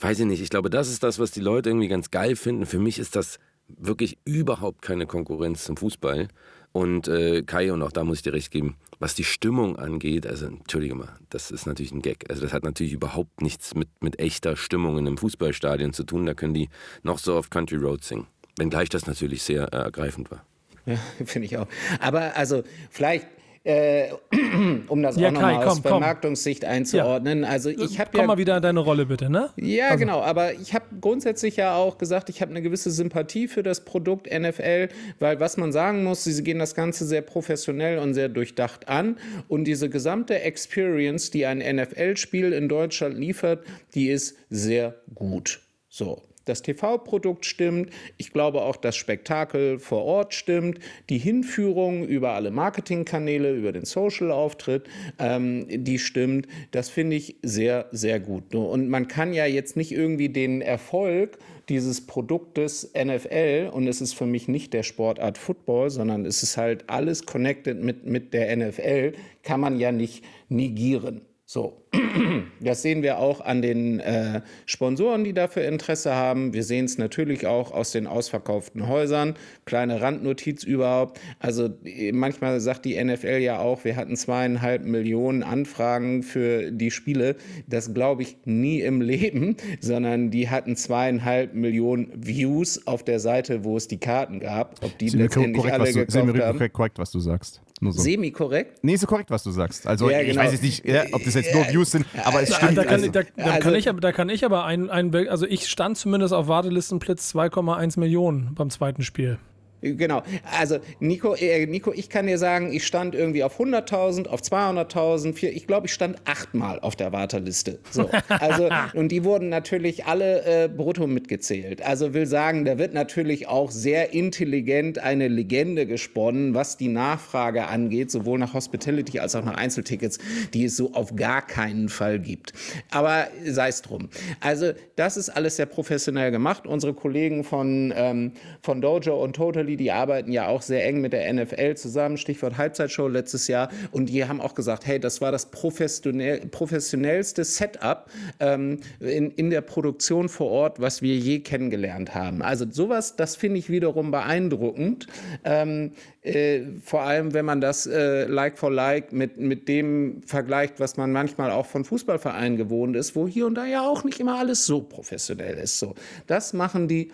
weiß ich nicht, ich glaube, das ist das, was die Leute irgendwie ganz geil finden. Für mich ist das wirklich überhaupt keine Konkurrenz zum Fußball. Und äh, Kai, und auch da muss ich dir recht geben, was die Stimmung angeht, also entschuldige mal, das ist natürlich ein Gag. Also das hat natürlich überhaupt nichts mit, mit echter Stimmung in einem Fußballstadion zu tun. Da können die noch so auf Country Road singen. Wenngleich das natürlich sehr äh, ergreifend war. Ja, finde ich auch. Aber also vielleicht äh, um das Ja, auch nochmal aus komm, komm. Vermarktungssicht einzuordnen. Also ich habe Komm ja mal wieder in deine Rolle, bitte, ne? ja, Also- genau. Aber ich habe grundsätzlich ja auch gesagt, ich habe eine gewisse Sympathie für das Produkt NFL, weil was man sagen muss, sie gehen das Ganze sehr professionell und sehr durchdacht an. Und diese gesamte Experience, die ein NFL-Spiel in Deutschland liefert, die ist sehr gut. So. Das TV-Produkt stimmt. Ich glaube auch, das Spektakel vor Ort stimmt. Die Hinführung über alle Marketingkanäle, über den Social-Auftritt, ähm, die stimmt. Das finde ich sehr, sehr gut. Und man kann ja jetzt nicht irgendwie den Erfolg dieses Produktes NFL, und es ist für mich nicht der Sportart Football, sondern es ist halt alles connected mit, mit der NFL, kann man ja nicht negieren. So, das sehen wir auch an den äh, Sponsoren, die dafür Interesse haben. Wir sehen es natürlich auch aus den ausverkauften Häusern. Kleine Randnotiz überhaupt. Also äh, manchmal sagt die NFL ja auch, wir hatten zweieinhalb Millionen Anfragen für die Spiele. Das glaube ich nie im Leben, sondern die hatten zweieinhalb Millionen Views auf der Seite, wo es die Karten gab. Ob die Sind wir letztendlich korrekt, alle was du, gekauft sind haben. korrekt, korrekt, was du sagst. Nur so. Semi-korrekt? Nee, ist korrekt, was du sagst. Also Ja, ich genau. weiß jetzt nicht, ja, ob das jetzt nur Views sind, aber es stimmt. da, kann, also, da, da, Also- kann ich, aber- da kann ich aber ein, ein, also ich stand zumindest auf Wartelistenplatz 2,1 Millionen beim zweiten Spiel. Genau. Also Nico, äh, Nico, ich kann dir sagen, ich stand irgendwie auf 100.000, auf 200.000, vier- ich glaube, ich stand achtmal auf der Warteliste. So. Also, und die wurden natürlich alle äh, brutto mitgezählt. Also will sagen, da wird natürlich auch sehr intelligent eine Legende gesponnen, was die Nachfrage angeht, sowohl nach Hospitality als auch nach Einzeltickets, die es so auf gar keinen Fall gibt. Aber sei es drum. Also das ist alles sehr professionell gemacht. Unsere Kollegen von, ähm, von Dojo und Totally, die arbeiten ja auch sehr eng mit der NFL zusammen, Stichwort Halbzeitshow letztes Jahr. Und die haben auch gesagt, hey, das war das professionell, professionellste Setup ähm, in, in der Produktion vor Ort, was wir je kennengelernt haben. Also sowas, das finde ich wiederum beeindruckend. Ähm, äh, vor allem, wenn man das äh, Like for Like mit, mit dem vergleicht, was man manchmal auch von Fußballvereinen gewohnt ist, wo hier und da ja auch nicht immer alles so professionell ist. So, das machen die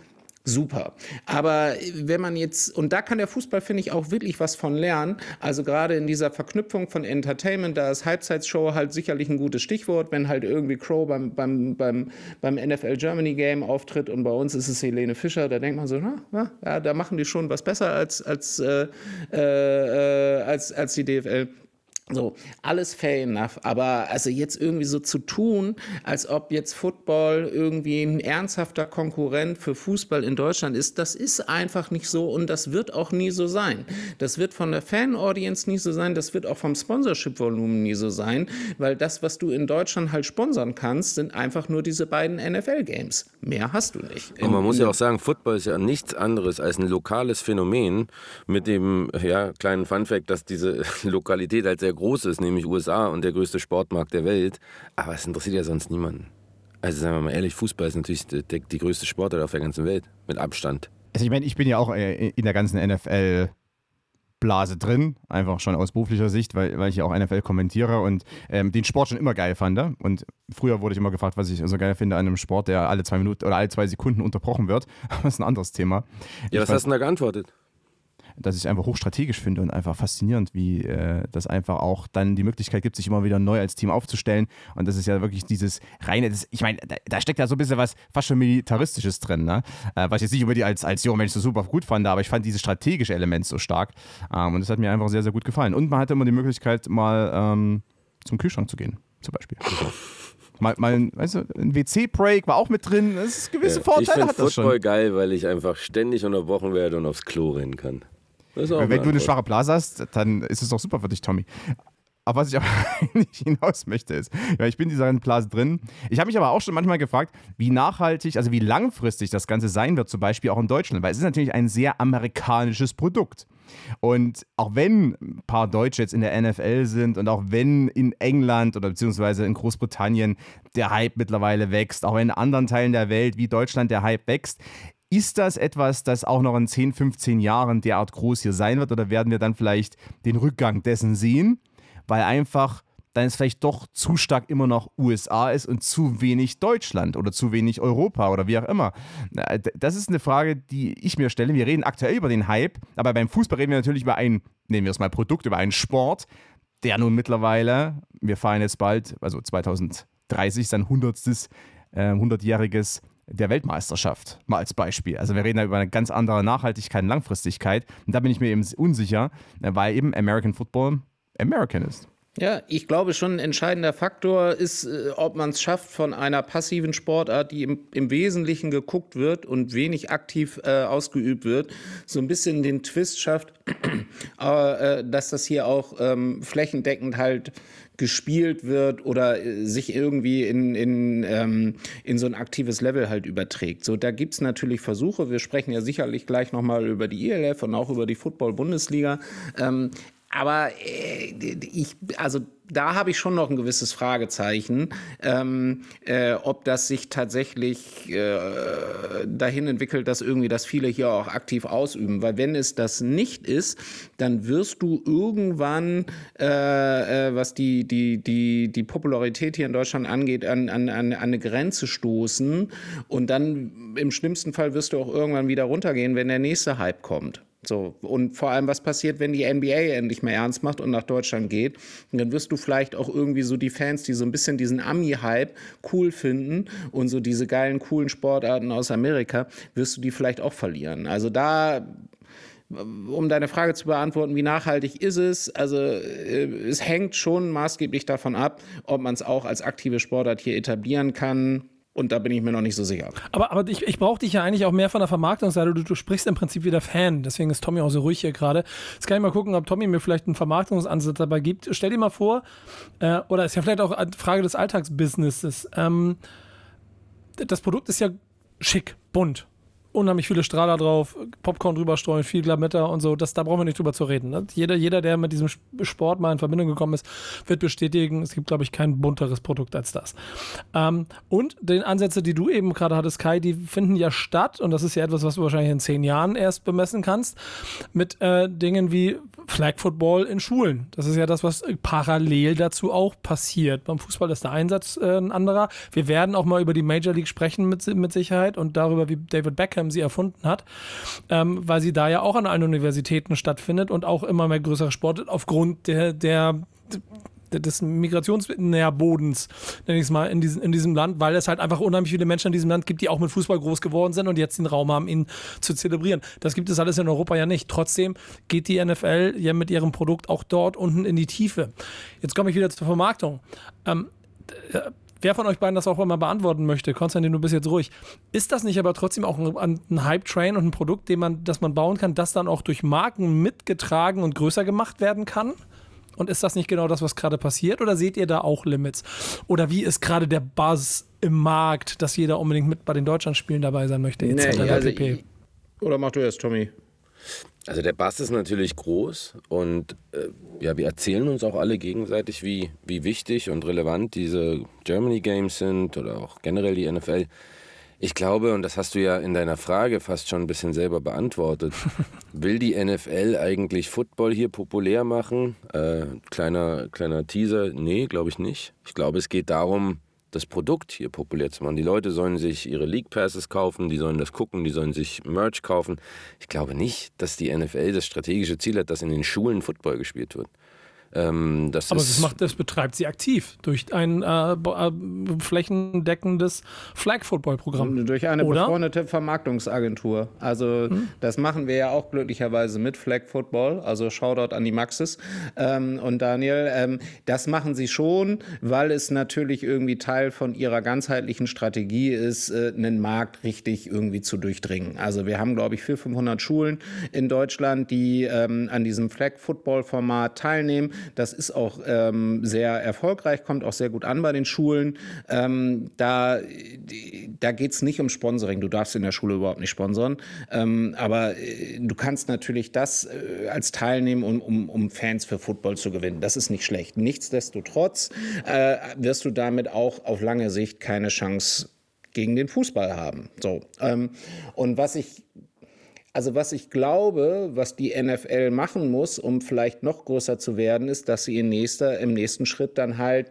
super. Aber wenn man jetzt, und da kann der Fußball, finde ich, auch wirklich was von lernen. Also gerade in dieser Verknüpfung von Entertainment, da ist Halbzeitshow halt sicherlich ein gutes Stichwort, wenn halt irgendwie Crow beim, beim, beim, beim NFL Germany Game auftritt und bei uns ist es Helene Fischer, da denkt man so, na, na ja, da machen die schon was besser als, als, äh, äh, als, als die DFL. So, alles fair enough, aber also jetzt irgendwie so zu tun, als ob jetzt Football irgendwie ein ernsthafter Konkurrent für Fußball in Deutschland ist, das ist einfach nicht so und das wird auch nie so sein. Das wird von der Fan-Audience nie so sein, das wird auch vom Sponsorship-Volumen nie so sein, weil das, was du in Deutschland halt sponsern kannst, sind einfach nur diese beiden NFL-Games. Mehr hast du nicht. Und man muss ja auch sagen, Football ist ja nichts anderes als ein lokales Phänomen mit dem ja, kleinen Funfact, dass diese Lokalität halt sehr groß ist, nämlich USA und der größte Sportmarkt der Welt. Aber es interessiert ja sonst niemanden. Also sagen wir mal ehrlich, Fußball ist natürlich die, die, größte Sportart auf der ganzen Welt, mit Abstand. Also ich meine, ich bin ja auch äh, in der ganzen NFL Blase drin, einfach schon aus beruflicher Sicht, weil, weil ich ja auch NFL kommentiere und ähm, den Sport schon immer geil fand. Und früher wurde ich immer gefragt, was ich so geil finde an einem Sport, der alle zwei Minuten oder alle zwei Sekunden unterbrochen wird. Aber das ist ein anderes Thema. Ja, Ich was hast du denn da geantwortet? Dass ich es einfach hochstrategisch finde und einfach faszinierend, wie äh, das einfach auch dann die Möglichkeit gibt, sich immer wieder neu als Team aufzustellen. Und das ist ja wirklich dieses reine, das, ich meine, da, da steckt ja so ein bisschen was fast schon Militaristisches drin, ne? Äh, was ich jetzt nicht unbedingt als, als junger Mensch so super gut fand, aber ich fand dieses strategische Element so stark. Ähm, und das hat mir einfach sehr, sehr gut gefallen. Und man hatte immer die Möglichkeit, mal ähm, zum Kühlschrank zu gehen, zum Beispiel. Mal, mal ein, weißt du, ein WC-Break war auch mit drin. Das ist gewisse Ja, ich Vorteile finde hat das schon. Football geil, weil ich einfach ständig unterbrochen werde und aufs Klo rennen kann. Auch Wenn du eine schwache Blase hast, dann ist es doch super für dich, Tommy. Aber was ich aber eigentlich hinaus möchte, ist, ja, ich bin in dieser Blase drin. Ich habe mich aber auch schon manchmal gefragt, wie nachhaltig, also wie langfristig das Ganze sein wird, zum Beispiel auch in Deutschland, weil es ist natürlich ein sehr amerikanisches Produkt. Und auch wenn ein paar Deutsche jetzt in der NFL sind und auch wenn in England oder beziehungsweise in Großbritannien der Hype mittlerweile wächst, auch in anderen Teilen der Welt wie Deutschland der Hype wächst, ist das etwas, das auch noch in 10, 15 Jahren derart groß hier sein wird oder werden wir dann vielleicht den Rückgang dessen sehen, weil einfach dann ist vielleicht doch zu stark immer noch USA ist und zu wenig Deutschland oder zu wenig Europa oder wie auch immer. Das ist eine Frage, die ich mir stelle. Wir reden aktuell über den Hype, aber beim Fußball reden wir natürlich über ein, nehmen wir es mal Produkt, über einen Sport, der nun mittlerweile, wir feiern jetzt bald, also 2030, sein 100. Äh, 100-jähriges der Weltmeisterschaft, mal als Beispiel. Also wir reden da über eine ganz andere Nachhaltigkeit und Langfristigkeit. Und da bin ich mir eben unsicher, äh, weil eben American Football American ist. Ja, ich glaube schon ein entscheidender Faktor ist, äh, ob man es schafft, von einer passiven Sportart, die im, im Wesentlichen geguckt wird und wenig aktiv äh, ausgeübt wird, so ein bisschen den Twist schafft, äh, dass das hier auch ähm, flächendeckend halt gespielt wird oder äh, sich irgendwie in, in, ähm, in so ein aktives Level halt überträgt. So, da gibt es natürlich Versuche. Wir sprechen ja sicherlich gleich nochmal über die ELF und auch über die Football-Bundesliga. Ähm, aber äh, ich, also da habe ich schon noch ein gewisses Fragezeichen, ähm, äh, ob das sich tatsächlich äh, dahin entwickelt, dass irgendwie das viele hier auch aktiv ausüben. Weil wenn es das nicht ist, dann wirst du irgendwann, äh, äh was die, die, die, die Popularität hier in Deutschland angeht, an, an, an eine Grenze stoßen. Und dann im schlimmsten Fall wirst du auch irgendwann wieder runtergehen, wenn der nächste Hype kommt. So, und vor allem, was passiert, wenn die NBA endlich mehr ernst macht und nach Deutschland geht? Und dann wirst du vielleicht auch irgendwie so die Fans, die so ein bisschen diesen Ami-Hype cool finden und so diese geilen, coolen Sportarten aus Amerika, wirst du die vielleicht auch verlieren. Also da um deine Frage zu beantworten, wie nachhaltig ist es? Also äh, es hängt schon maßgeblich davon ab, ob man es auch als aktive Sportart hier etablieren kann. Und da bin ich mir noch nicht so sicher. Aber, aber ich, ich brauche dich ja eigentlich auch mehr von der Vermarktungsseite. Du, du sprichst im Prinzip wie der Fan. Deswegen ist Tommy auch so ruhig hier gerade. Jetzt kann ich mal gucken, ob Tommy mir vielleicht einen Vermarktungsansatz dabei gibt. Stell dir mal vor, äh, oder ist ja vielleicht auch eine Frage des Alltagsbusinesses. Ähm, das Produkt ist ja schick, bunt unheimlich viele Strahler drauf, Popcorn drüber streuen, viel Lametta und so. Das, da brauchen wir nicht drüber zu reden. Ne? Jeder, jeder, der mit diesem Sport mal in Verbindung gekommen ist, wird bestätigen, es gibt, glaube ich, kein bunteres Produkt als das. Ähm, und den Ansätze, die du eben gerade hattest, Kai, die finden ja statt und das ist ja etwas, was du wahrscheinlich in zehn Jahren erst bemessen kannst, mit äh, Dingen wie Flag Football in Schulen. Das ist ja das, was parallel dazu auch passiert. Beim Fußball ist der Einsatz äh, ein anderer. Wir werden auch mal über die Major League sprechen mit, mit Sicherheit und darüber, wie David Beckham sie erfunden hat, ähm, weil sie da ja auch an allen Universitäten stattfindet und auch immer mehr größere Sport aufgrund der, der des Migrationsnährbodens, nenne ich es mal, in diesem, in diesem Land, weil es halt einfach unheimlich viele Menschen in diesem Land gibt, die auch mit Fußball groß geworden sind und jetzt den Raum haben, ihn zu zelebrieren. Das gibt es alles in Europa ja nicht. Trotzdem geht die NFL ja mit ihrem Produkt auch dort unten in die Tiefe. Jetzt komme ich wieder zur Vermarktung. Ähm, wer von euch beiden das auch immer beantworten möchte, Konstantin, du bist jetzt ruhig. Ist das nicht aber trotzdem auch ein, ein Hype-Train und ein Produkt, den man, das man bauen kann, das dann auch durch Marken mitgetragen und größer gemacht werden kann? Und ist das nicht genau das, was gerade passiert? Oder seht ihr da auch Limits? Oder wie ist gerade der Buzz im Markt, dass jeder unbedingt mit bei den Deutschlandspielen dabei sein möchte? Nee, also ich, oder mach du erst, Tommy? Also der Bass ist natürlich groß und äh, ja, wir erzählen uns auch alle gegenseitig, wie, wie wichtig und relevant diese Germany Games sind oder auch generell die NFL. Ich glaube, und das hast du ja in deiner Frage fast schon ein bisschen selber beantwortet, will die NFL eigentlich Football hier populär machen? Äh, kleiner, kleiner Teaser, nee, glaube ich nicht. Ich glaube, es geht darum, das Produkt hier populär zu machen. Die Leute sollen sich ihre League Passes kaufen, die sollen das gucken, die sollen sich Merch kaufen. Ich glaube nicht, dass die NFL das strategische Ziel hat, dass in den Schulen Football gespielt wird. Ähm, das Aber das, macht, das betreibt sie aktiv durch ein äh, äh, flächendeckendes Flag-Football-Programm. Durch eine Oder? befreundete Vermarktungsagentur. Also hm? das machen wir ja auch glücklicherweise mit Flag Football. Also Shoutout an die Maxis ähm, und Daniel. Ähm, das machen sie schon, weil es natürlich irgendwie Teil von ihrer ganzheitlichen Strategie ist, äh, einen Markt richtig irgendwie zu durchdringen. Also wir haben, glaube ich, 400, 500 Schulen in Deutschland, die ähm, an diesem Flag Football-Format teilnehmen. Das ist auch ähm, sehr erfolgreich, kommt auch sehr gut an bei den Schulen. Ähm, da da geht es nicht um Sponsoring. Du darfst in der Schule überhaupt nicht sponsern. Ähm, aber äh, du kannst natürlich das äh, als teilnehmen, um, um, um, Fans für Football zu gewinnen. Das ist nicht schlecht. Nichtsdestotrotz äh, wirst du damit auch auf lange Sicht keine Chance gegen den Fußball haben. So. Ähm, und was ich also was ich glaube, was die NFL machen muss, um vielleicht noch größer zu werden, ist, dass sie in nächster, im nächsten Schritt dann halt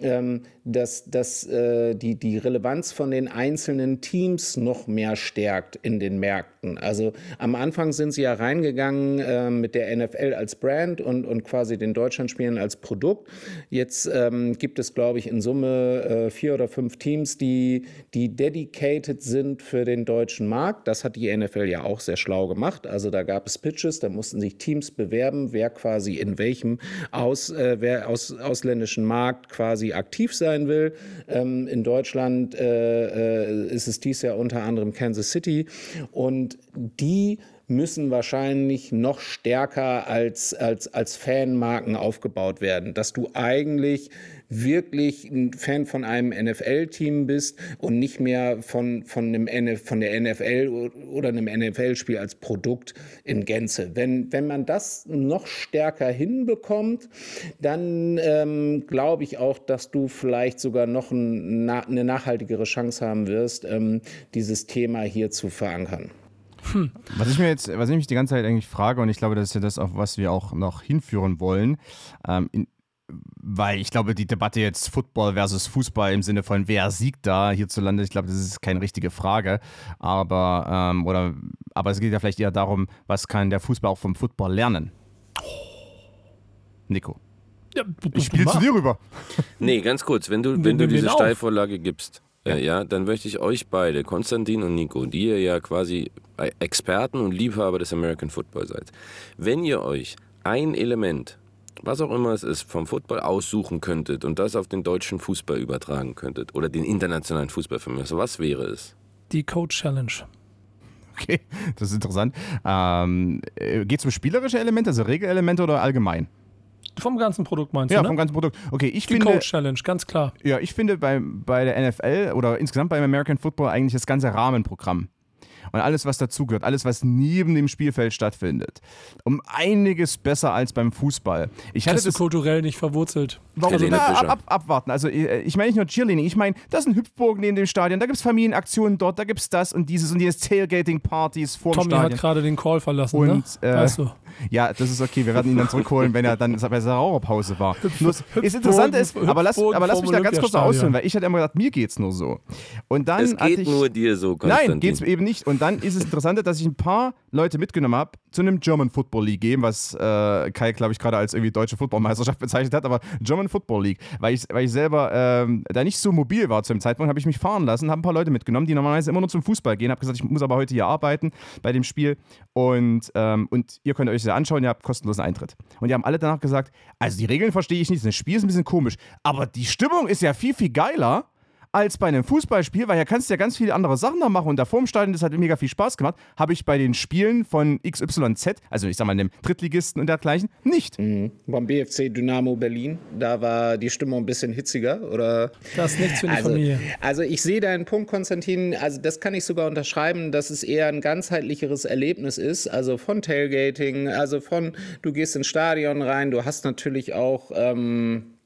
ähm, dass, dass äh, die, die Relevanz von den einzelnen Teams noch mehr stärkt in den Märkten. Also am Anfang sind sie ja reingegangen äh, mit der NFL als Brand und, und quasi den Deutschlandspielen als Produkt. Jetzt ähm, gibt es, glaube ich, in Summe äh, vier oder fünf Teams, die, die dedicated sind für den deutschen Markt. Das hat die NFL ja auch sehr schlau gemacht. Also da gab es Pitches, da mussten sich Teams bewerben, wer quasi in welchem aus, äh, wer aus, ausländischen Markt quasi aktiv sein will. Ähm, in Deutschland äh, äh, ist es dies Jahr unter anderem Kansas City und die müssen wahrscheinlich noch stärker als, als, als Fanmarken aufgebaut werden, dass du eigentlich wirklich ein Fan von einem NFL-Team bist und nicht mehr von, von, einem, von der NFL oder einem NFL-Spiel als Produkt in Gänze. Wenn, wenn man das noch stärker hinbekommt, dann ähm, glaube ich auch, dass du vielleicht sogar noch ein, eine nachhaltigere Chance haben wirst, ähm, dieses Thema hier zu verankern. Hm. Was ich mir jetzt, was ich mich die ganze Zeit eigentlich frage, und ich glaube, das ist ja das, auf was wir auch noch hinführen wollen, ähm, in, weil ich glaube, die Debatte jetzt Football versus Fußball im Sinne von wer siegt da hierzulande, ich glaube, das ist keine richtige Frage. Aber, ähm, oder, aber es geht ja vielleicht eher darum, was kann der Fußball auch vom Football lernen? Nico. Ja, ich spiele zu dir rüber. Nee, ganz kurz, wenn du, wenn du diese Steilvorlage gibst, ja. ja, dann möchte ich euch beide, Konstantin und Nico, die ihr ja quasi Experten und Liebhaber des American Football seid, wenn ihr euch ein Element was auch immer es ist, vom Football aussuchen könntet und das auf den deutschen Fußball übertragen könntet oder den internationalen Fußball von mir, so was wäre es? Die Coach Challenge. Okay, das ist interessant. Ähm, Geht es um spielerische Elemente, also Regelelemente oder allgemein? Vom ganzen Produkt meinst ja, du? Ja, vom ganzen Produkt. Okay, ich die finde. Coach Challenge, ganz klar. Ja, ich finde bei, bei der NFL oder insgesamt beim American Football eigentlich das ganze Rahmenprogramm und alles, was dazugehört, alles, was neben dem Spielfeld stattfindet, um einiges besser als beim Fußball. Ich hatte das das kulturell nicht verwurzelt. Warum? Also, na, ab, ab, abwarten. Also äh, ich meine nicht nur Cheerleading, ich meine, das ist ein Hüpfburg neben dem Stadion, da gibt es Familienaktionen dort, da gibt es das und dieses und dieses Tailgating-Partys vor dem Tommy Stadion. hat gerade den Call verlassen, und, ne? Äh, weißt du. Ja, das ist okay, wir werden ihn dann zurückholen, wenn er dann bei seiner Raucherpause war. Nur, das Interessante ist, aber lass, aber lass mich da ganz kurz noch ausführen, weil ich hatte immer gesagt, mir geht's nur so. Und dann es geht ich, nur dir so, Konstantin. Nein, geht's eben nicht. Und dann ist es interessant, dass ich ein paar Leute mitgenommen habe zu einem German Football League Game, was äh, Kai, glaube ich, gerade als irgendwie deutsche Footballmeisterschaft bezeichnet hat, aber German Football League. Weil ich, weil ich selber ähm, da nicht so mobil war zu dem Zeitpunkt, habe ich mich fahren lassen, habe ein paar Leute mitgenommen, die normalerweise immer nur zum Fußball gehen, habe gesagt, ich muss aber heute hier arbeiten bei dem Spiel und, ähm, und ihr könnt euch das anschauen, ihr habt kostenlosen Eintritt. Und die haben alle danach gesagt, also die Regeln verstehe ich nicht, das Spiel ist ein bisschen komisch, aber die Stimmung ist ja viel, viel geiler als bei einem Fußballspiel, weil hier kannst du ja ganz viele andere Sachen da machen und da vor dem Stadion, das hat mega viel Spaß gemacht, habe ich bei den Spielen von XYZ, also ich sag mal dem Drittligisten und dergleichen, nicht. Mhm. Beim BFC Dynamo Berlin, da war die Stimmung ein bisschen hitziger, oder? Das ist nichts für die also, Familie. Also ich sehe deinen Punkt, Konstantin, also das kann ich sogar unterschreiben, dass es eher ein ganzheitlicheres Erlebnis ist, also von Tailgating, also von, du gehst ins Stadion rein, du hast natürlich auch ähm,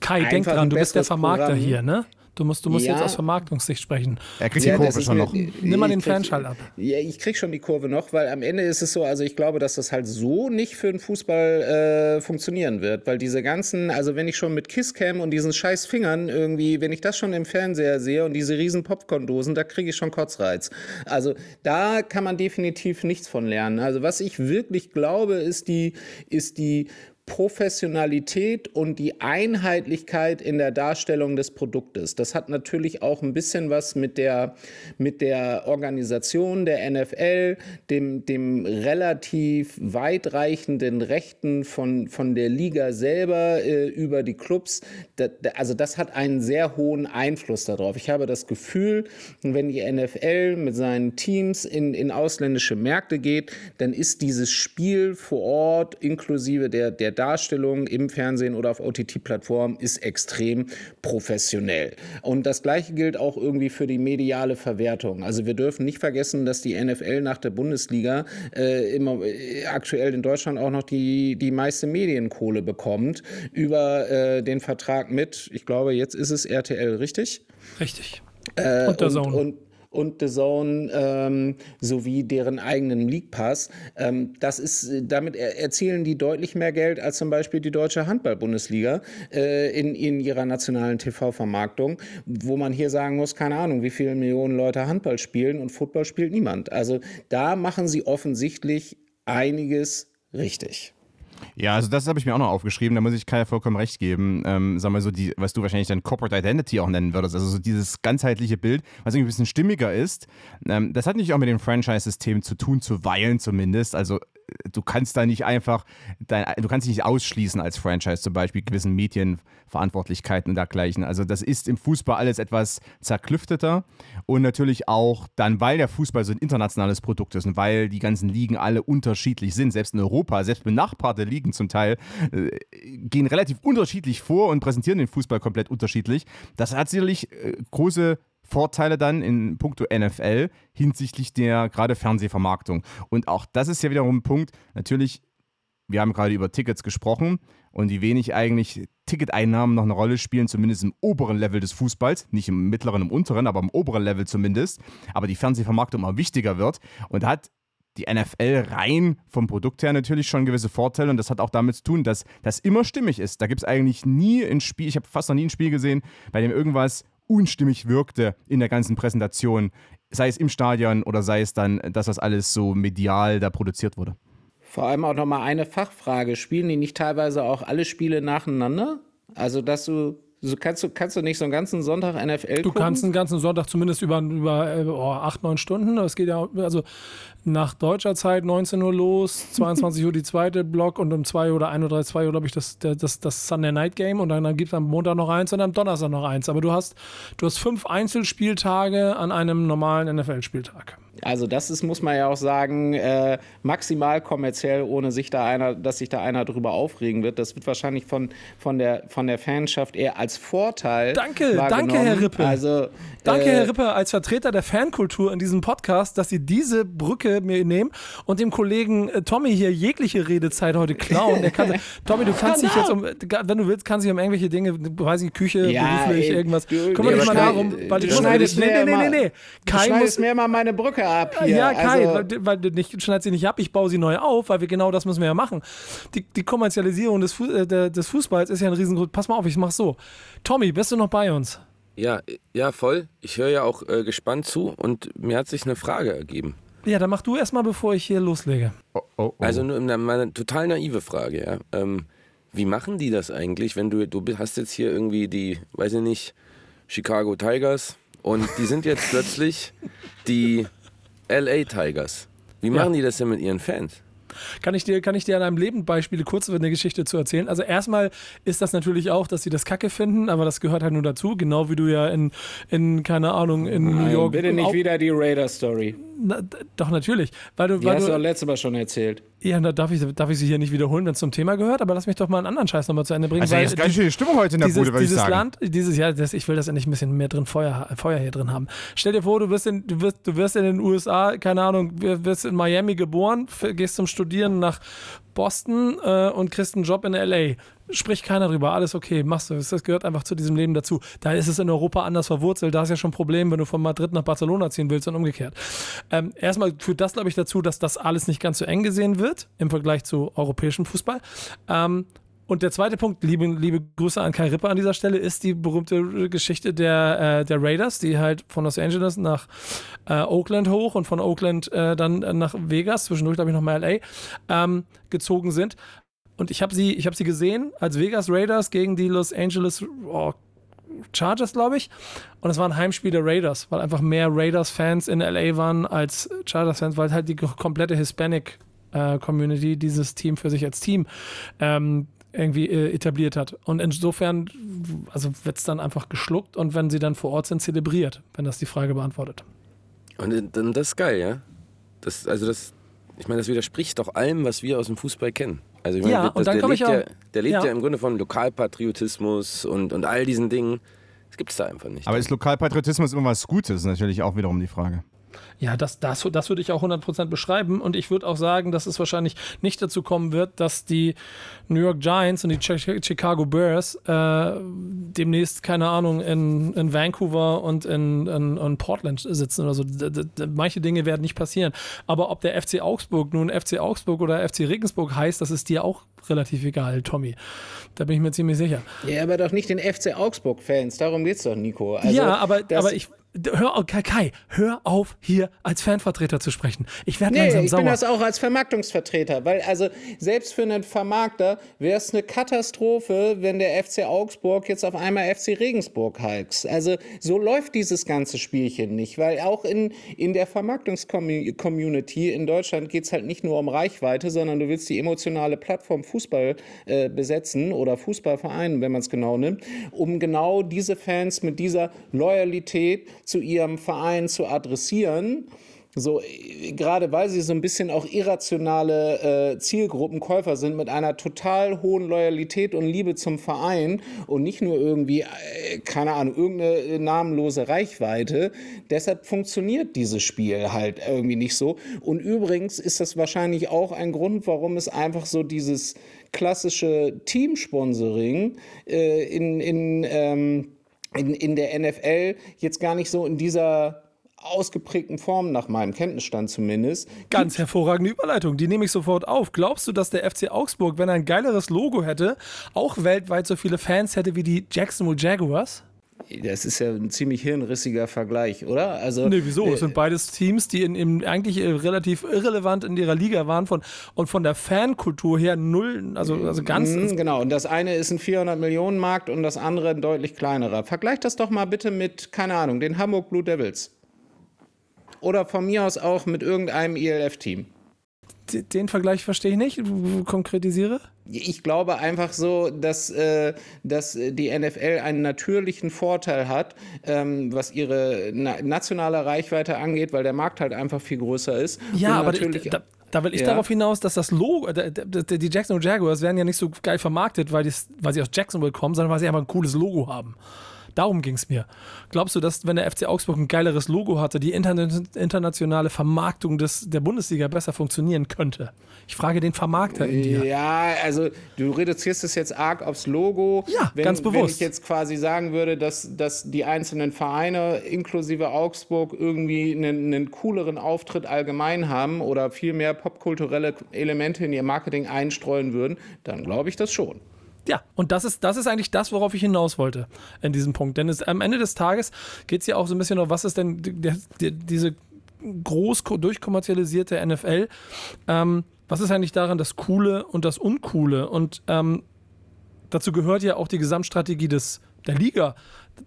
Kai, denk dran, du bist der Vermarkter Programm. hier, ne? Du musst, du musst Ja. jetzt aus Vermarktungssicht sprechen. Er kriegt Ja, die Kurve schon mir- noch. Nimm mal den ich krieg- Franchise ab. Ja, ich krieg schon die Kurve noch, weil am Ende ist es so, also ich glaube, dass das halt so nicht für den Fußball äh, funktionieren wird, weil diese ganzen, also wenn ich schon mit Kisscam und diesen scheiß Fingern irgendwie, wenn ich das schon im Fernseher sehe und diese riesen Popcorn-Dosen, da kriege ich schon Kotzreiz. Also da kann man definitiv nichts von lernen. Also was ich wirklich glaube, ist die, ist die Professionalität und die Einheitlichkeit in der Darstellung des Produktes. Das hat natürlich auch ein bisschen was mit der, mit der Organisation der NFL, dem, dem relativ weitreichenden Rechten von, von der Liga selber äh, über die Clubs. Da, also das hat einen sehr hohen Einfluss darauf. Ich habe das Gefühl, wenn die NFL mit seinen Teams in, in ausländische Märkte geht, dann ist dieses Spiel vor Ort inklusive der, der Darstellung im Fernsehen oder auf OTT-Plattformen ist extrem professionell. Und das Gleiche gilt auch irgendwie für die mediale Verwertung. Also wir dürfen nicht vergessen, dass die NFL nach der Bundesliga äh, immer äh, aktuell in Deutschland auch noch die, die meiste Medienkohle bekommt über äh, den Vertrag mit, ich glaube, jetzt ist es RTL, richtig? Richtig. Äh, Und der und. Und, The Zone ähm, sowie deren eigenen League Pass. Ähm, das ist, damit er, erzielen die deutlich mehr Geld als zum Beispiel die deutsche Handball-Bundesliga äh, in, in ihrer nationalen TV-Vermarktung, wo man hier sagen muss, keine Ahnung, wie viele Millionen Leute Handball spielen und Football spielt niemand. Also da machen sie offensichtlich einiges richtig. Ja, also das habe ich mir auch noch aufgeschrieben, da muss ich Kai vollkommen recht geben. Ähm, sag mal so, die, was du wahrscheinlich dann Corporate Identity auch nennen würdest, also so dieses ganzheitliche Bild, was irgendwie ein bisschen stimmiger ist. Ähm, das hat nicht auch mit dem Franchise-System zu tun, zuweilen zumindest. Also du kannst da nicht einfach, dein, du kannst dich nicht ausschließen als Franchise, zum Beispiel gewissen Medienverantwortlichkeiten und dergleichen. Also das ist im Fußball alles etwas zerklüfteter und natürlich auch dann, weil der Fußball so ein internationales Produkt ist und weil die ganzen Ligen alle unterschiedlich sind, selbst in Europa, selbst benachbarte Ligen zum Teil, äh, gehen relativ unterschiedlich vor und präsentieren den Fußball komplett unterschiedlich. Das hat sicherlich äh, große Vorteile dann in puncto NFL hinsichtlich der gerade Fernsehvermarktung. Und auch das ist ja wiederum ein Punkt, natürlich, wir haben gerade über Tickets gesprochen und wie wenig eigentlich Ticketeinnahmen noch eine Rolle spielen, zumindest im oberen Level des Fußballs, nicht im mittleren, im unteren, aber im oberen Level zumindest, aber die Fernsehvermarktung immer wichtiger wird. Und hat die NFL rein vom Produkt her natürlich schon gewisse Vorteile. Und das hat auch damit zu tun, dass das immer stimmig ist. Da gibt es eigentlich nie ein Spiel, ich habe fast noch nie ein Spiel gesehen, bei dem irgendwas unstimmig wirkte in der ganzen Präsentation, sei es im Stadion oder sei es dann, dass das alles so medial da produziert wurde. Vor allem auch nochmal eine Fachfrage. Spielen die nicht teilweise auch alle Spiele nacheinander? Also, dass du so kannst du, kannst du nicht so einen ganzen Sonntag NFL gucken? Du kannst einen ganzen Sonntag zumindest über, über äh, oh, 8, 9 Stunden. Das geht ja, also nach deutscher Zeit 19 Uhr los, 22 Uhr die zweite Block und um 2 oder 1 oder 2 Uhr, glaube ich, das, das, das Sunday Night Game und dann, dann gibt es am Montag noch eins und am Donnerstag noch eins. Aber du hast, du hast fünf Einzelspieltage an einem normalen NFL-Spieltag. Also das ist, muss man ja auch sagen, äh, maximal kommerziell, ohne sich da einer, dass sich da einer drüber aufregen wird. Das wird wahrscheinlich von, von, der, von der Fanschaft eher als Vorteil. Danke, danke, Herr Rippe. Also, danke, äh, Herr Rippe, als Vertreter der Fankultur in diesem Podcast, dass Sie diese Brücke mir nehmen und dem Kollegen äh, Tommy hier jegliche Redezeit heute klauen. Der kann, Tommy, du kannst dich jetzt um, wenn du willst, kannst dich um irgendwelche Dinge, weiß ich, Küche, Ja, beruflich, ey, irgendwas. du- Kümmere dich mal darum, weil du schneidest nee, nee, nee, nee, nee. Du Kai schneidest muss, mir mal meine Brücke ab hier. ja, Kai, also, weil, du nicht, schneid sie nicht ab, ich baue sie neu auf, weil wir genau das müssen wir ja machen. Die, die Kommerzialisierung des, Fu äh, des Fußballs ist ja ein riesengroß. Pass mal auf, ich mach's so. Tommy, bist du noch bei uns? Ja, ja, voll. Ich höre ja auch äh, gespannt zu und mir hat sich eine Frage ergeben. Ja, dann mach du erstmal, bevor ich hier loslege. Oh, oh, oh. Also nur eine, meine total naive Frage, ja. Ähm, wie machen die das eigentlich, wenn du, du hast jetzt hier irgendwie die, weiß ich nicht, Chicago Tigers und die sind jetzt plötzlich die LA Tigers. Wie Ja. machen die das denn mit ihren Fans? Kann ich dir, kann ich dir an einem Lebendbeispiel kurz eine Geschichte zu erzählen? Also erstmal ist das natürlich auch, dass sie das Kacke finden, aber das gehört halt nur dazu, genau wie du ja in, in keine Ahnung, in New Nein, York. bitte nicht wieder die Raider-Story. Na, doch, natürlich. Weil du, Die weil hast du du, doch letztes Mal schon erzählt. Ja, da darf ich, darf ich sie hier nicht wiederholen, wenn es zum Thema gehört, aber lass mich doch mal einen anderen Scheiß nochmal zu Ende bringen. Also weil jetzt ganz schöne Stimmung heute in der dieses, Bude, würde ich sagen. Land, dieses Jahr, das, ich will das endlich ein bisschen mehr drin Feuer, Feuer hier drin haben. Stell dir vor, du wirst in, du wirst, du wirst in den USA, keine Ahnung, wir- wirst in Miami geboren, gehst zum Studieren nach Boston äh, und kriegst einen Job in LA. Spricht keiner drüber, alles okay, machst du. Das gehört einfach zu diesem Leben dazu. Da ist es in Europa anders verwurzelt. Da ist ja schon ein Problem, wenn du von Madrid nach Barcelona ziehen willst und umgekehrt. Ähm, erstmal führt das, glaube ich, dazu, dass das alles nicht ganz so eng gesehen wird im Vergleich zu europäischem Fußball. Ähm, und der zweite Punkt, liebe, liebe Grüße an Kai Ripper an dieser Stelle, ist die berühmte Geschichte der, äh, der Raiders, die halt von Los Angeles nach äh, Oakland hoch und von Oakland äh, dann nach Vegas, zwischendurch glaube ich noch mal LA, ähm, gezogen sind. Und ich habe sie, hab sie gesehen als Vegas Raiders gegen die Los Angeles oh, Chargers, glaube ich. Und es war ein Heimspiel der Raiders, weil einfach mehr Raiders-Fans in LA waren als Chargers-Fans, weil halt die komplette Hispanic äh, Community dieses Team für sich als Team ähm, irgendwie äh, etabliert hat. Und insofern, also wird es dann einfach geschluckt und wenn sie dann vor Ort sind, zelebriert, wenn das die Frage beantwortet. Und dann das ist geil, ja? Das, also das, ich meine, das widerspricht doch allem, was wir aus dem Fußball kennen. Also ich meine, Ja, das, und dann der, komm lebt ich auch- ja, der lebt ja. ja. im Grunde von Lokalpatriotismus und, und all diesen Dingen. Das gibt es da einfach nicht. Aber ist Lokalpatriotismus immer was Gutes, ist natürlich auch wiederum die Frage. Ja, das, das, das würde ich auch 100% beschreiben und ich würde auch sagen, dass es wahrscheinlich nicht dazu kommen wird, dass die New York Giants und die Chicago Bears äh, demnächst, keine Ahnung, in, in Vancouver und in, in, in Portland sitzen oder so. D manche Dinge werden nicht passieren. Aber ob der FC Augsburg nun FC Augsburg oder FC Regensburg heißt, das ist dir auch relativ egal, Tommy. Da bin ich mir ziemlich sicher. Ja, aber doch nicht den FC Augsburg-Fans. Darum geht's doch, Nico. Also, ja, aber, aber ich, Hör auf, Kai, hör auf, hier als Fanvertreter zu sprechen. Ich werde nee, langsam ich sauer. bin das auch als Vermarktungsvertreter, weil also selbst für einen Vermarkter wäre es eine Katastrophe, wenn der FC Augsburg jetzt auf einmal FC Regensburg heißt. Also so läuft dieses ganze Spielchen nicht, weil auch in, in der Vermarktungscommunity in Deutschland geht es halt nicht nur um Reichweite, sondern du willst die emotionale Plattform Fußball äh, besetzen oder Fußballverein, wenn man es genau nimmt, um genau diese Fans mit dieser Loyalität zu ihrem Verein zu adressieren. So, gerade weil sie so ein bisschen auch irrationale äh, Zielgruppenkäufer sind mit einer total hohen Loyalität und Liebe zum Verein und nicht nur irgendwie, äh, keine Ahnung, irgendeine namenlose Reichweite. Deshalb funktioniert dieses Spiel halt irgendwie nicht so. Und übrigens ist das wahrscheinlich auch ein Grund, warum es einfach so dieses klassische Teamsponsoring äh, in, in ähm, in, in der NFL jetzt gar nicht so in dieser ausgeprägten Form, nach meinem Kenntnisstand zumindest. Ganz hervorragende Überleitung, die nehme ich sofort auf. Glaubst du, dass der FC Augsburg, wenn er ein geileres Logo hätte, auch weltweit so viele Fans hätte wie die Jacksonville Jaguars? Das ist ja ein ziemlich hirnrissiger Vergleich, oder? Also, nee, wieso? Es sind beides Teams, die in, in, eigentlich äh, relativ irrelevant in ihrer Liga waren von, und von der Fankultur her null, also, also ganz. Mm, genau, und das eine ist ein 400-Millionen-Markt und das andere ein deutlich kleinerer. Vergleich das doch mal bitte mit, keine Ahnung, den Hamburg Blue Devils. Oder von mir aus auch mit irgendeinem ELF-Team. Den Vergleich verstehe ich nicht. Konkretisiere. Ich glaube einfach so, dass, äh, dass die NFL einen natürlichen Vorteil hat, ähm, was ihre na nationale Reichweite angeht, weil der Markt halt einfach viel größer ist. Ja, aber ich, da, da, will ich ja. darauf hinaus, dass das Logo, die Jacksonville Jaguars werden ja nicht so geil vermarktet, weil, weil sie aus Jacksonville kommen, sondern weil sie einfach ein cooles Logo haben. Darum ging es mir. Glaubst du, dass wenn der FC Augsburg ein geileres Logo hatte, die interna internationale Vermarktung des, der Bundesliga besser funktionieren könnte? Ich frage den Vermarkter in dir. Ja, also du reduzierst es jetzt arg aufs Logo. Ja, wenn, ganz bewusst. Wenn ich jetzt quasi sagen würde, dass, dass die einzelnen Vereine inklusive Augsburg irgendwie einen, einen cooleren Auftritt allgemein haben oder viel mehr popkulturelle Elemente in ihr Marketing einstreuen würden, dann glaube ich das schon. Ja, und das ist, das ist eigentlich das, worauf ich hinaus wollte in diesem Punkt. Denn es, am Ende des Tages geht es ja auch so ein bisschen um, was ist denn der, der, diese groß durchkommerzialisierte NFL? Ähm, was ist eigentlich daran das Coole und das Uncoole? Und ähm, dazu gehört ja auch die Gesamtstrategie des, der Liga.